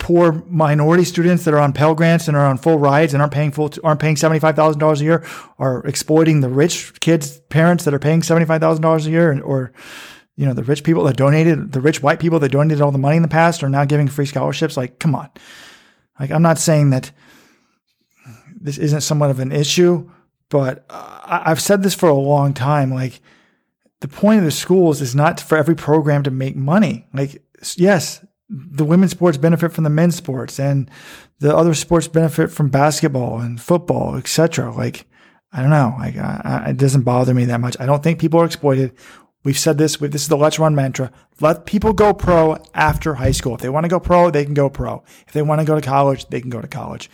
Speaker 1: poor minority students that are on Pell Grants and are on full rides and aren't paying full aren't paying seventy five thousand dollars a year are exploiting the rich kids' parents that are paying seventy five thousand dollars a year, and, or you know the rich people that donated, the rich white people that donated all the money in the past are now giving free scholarships. Like, come on. Like, I'm not saying that this isn't somewhat of an issue, but I've said this for a long time. Like, the point of the schools is not for every program to make money. Like, yes, the women's sports benefit from the men's sports, and the other sports benefit from basketball and football, etc. Like, I don't know. Like, I, I, it doesn't bother me that much. I don't think people are exploited. We've said this. This is the Let's Run mantra. Let people go pro after high school. If they want to go pro, they can go pro. If they want to go to college, they can go to college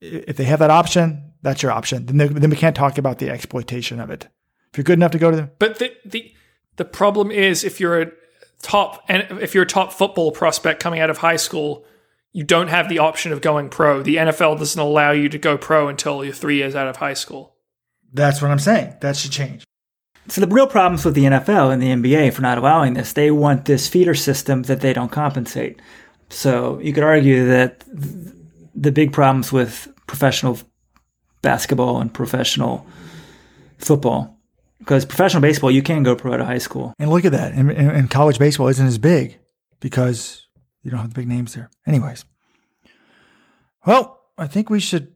Speaker 1: if they have that option, that's your option. Then, they, then we can't talk about the exploitation of it. If you're good enough to go to the
Speaker 2: But the the the problem is if you're a top and if you're a top football prospect coming out of high school, you don't have the option of going pro. The NFL doesn't allow you to go pro until you're three years out of high school.
Speaker 1: that's what I'm saying. That should change.
Speaker 3: So the real problems with the NFL and the NBA for not allowing this, they want this feeder system that they don't compensate. So you could argue that the big problems with professional basketball and professional football, because professional baseball you can't go pro out of high school.
Speaker 1: And look at that. And, and, and college baseball isn't as big. because you don't have the big names there. Anyways, well, I think we should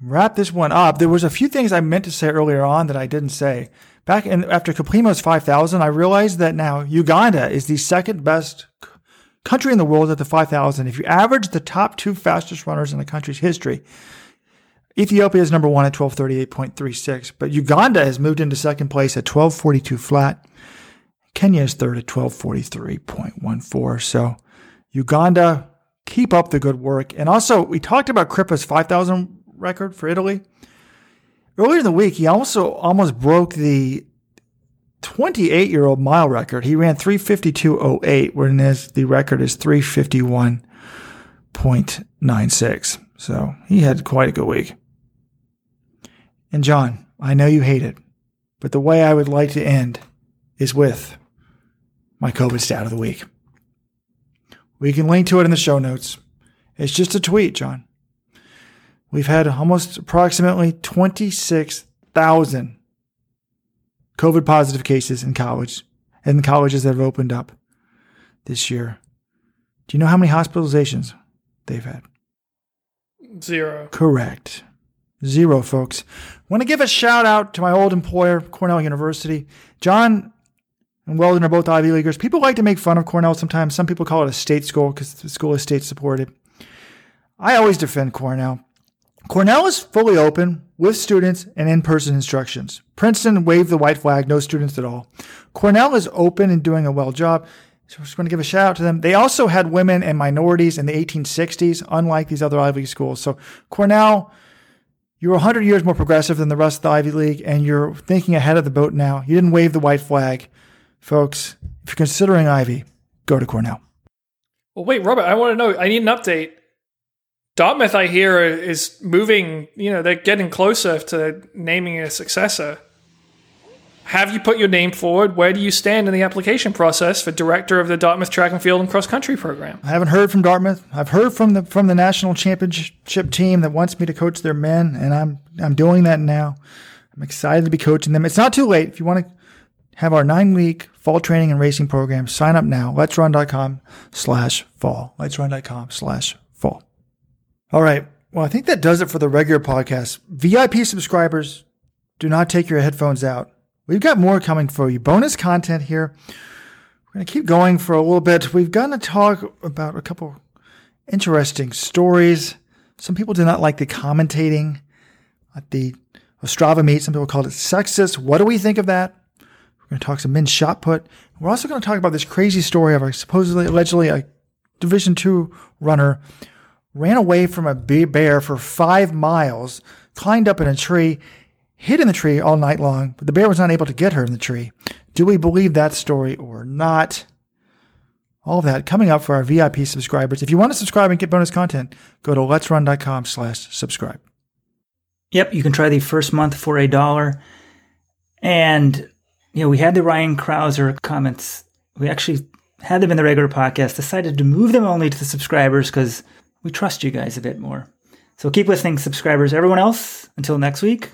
Speaker 1: wrap this one up. There was a few things I meant to say earlier on that I didn't say. Back in after Kiplimo's 5,000, I realized that now Uganda is the second best country in the world at the 5,000. If you average the top two fastest runners in the country's history, Ethiopia is number one at 1238.36, but Uganda has moved into second place at 1242 flat. Kenya is third at 1243.14. So Uganda, keep up the good work. And also, we talked about Crippa's 5,000 record for Italy. Earlier in the week, he also almost broke the 28 year old mile record. He ran 352.08, whereas the record is 351.96. So he had quite a good week. And John, I know you hate it, but the way I would like to end is with my COVID stat of the week. We can link to it in the show notes. It's just a tweet, John. We've had almost approximately 26,000 COVID positive cases in college and colleges that have opened up this year. Do you know how many hospitalizations they've had?
Speaker 2: Zero.
Speaker 1: Correct. Zero, folks. want to give a shout out to my old employer, Cornell University. John and Weldon are both Ivy Leaguers. People like to make fun of Cornell sometimes. Some people call it a state school because the school is state supported. I always defend Cornell. Cornell is fully open with students and in person instructions. Princeton waved the white flag, no students at all. Cornell is open and doing a well job. So I just want to give a shout out to them. They also had women and minorities in the 1860s, unlike these other Ivy schools. So Cornell, you're 100 years more progressive than the rest of the Ivy League, and you're thinking ahead of the boat now. You didn't wave the white flag. Folks, if you're considering Ivy, go to Cornell.
Speaker 2: Well, wait, Robert, I want to know. I need an update. Dartmouth, I hear, is moving. You know, they're getting closer to naming a successor. Have you put your name forward? Where do you stand in the application process for director of the Dartmouth Track and Field and Cross Country program?
Speaker 1: I haven't heard from Dartmouth. I've heard from the from the national championship team that wants me to coach their men, and I'm I'm doing that now. I'm excited to be coaching them. It's not too late. If you want to have our nine week fall training and racing program, sign up now. Let's slash fall. Let's slash fall. All right. Well, I think that does it for the regular podcast. VIP subscribers, do not take your headphones out. We've got more coming for you. Bonus content here. We're going to keep going for a little bit. We've got to talk about a couple interesting stories. Some people did not like the commentating at the Ostrava meet. Some people called it sexist. What do we think of that? We're going to talk some men's shot put. We're also going to talk about this crazy story of a supposedly, allegedly, a Division two runner ran away from a bear for five miles, climbed up in a tree, hid in the tree all night long, but the bear was not able to get her in the tree. Do we believe that story or not? All of that coming up for our VIP subscribers. If you want to subscribe and get bonus content, go to let'srun.com slash subscribe.
Speaker 3: Yep, you can try the first month for a dollar. And, you know, we had the Ryan Crouser comments. We actually had them in the regular podcast, decided to move them only to the subscribers because we trust you guys a bit more. So keep listening, subscribers. Everyone else, until next week,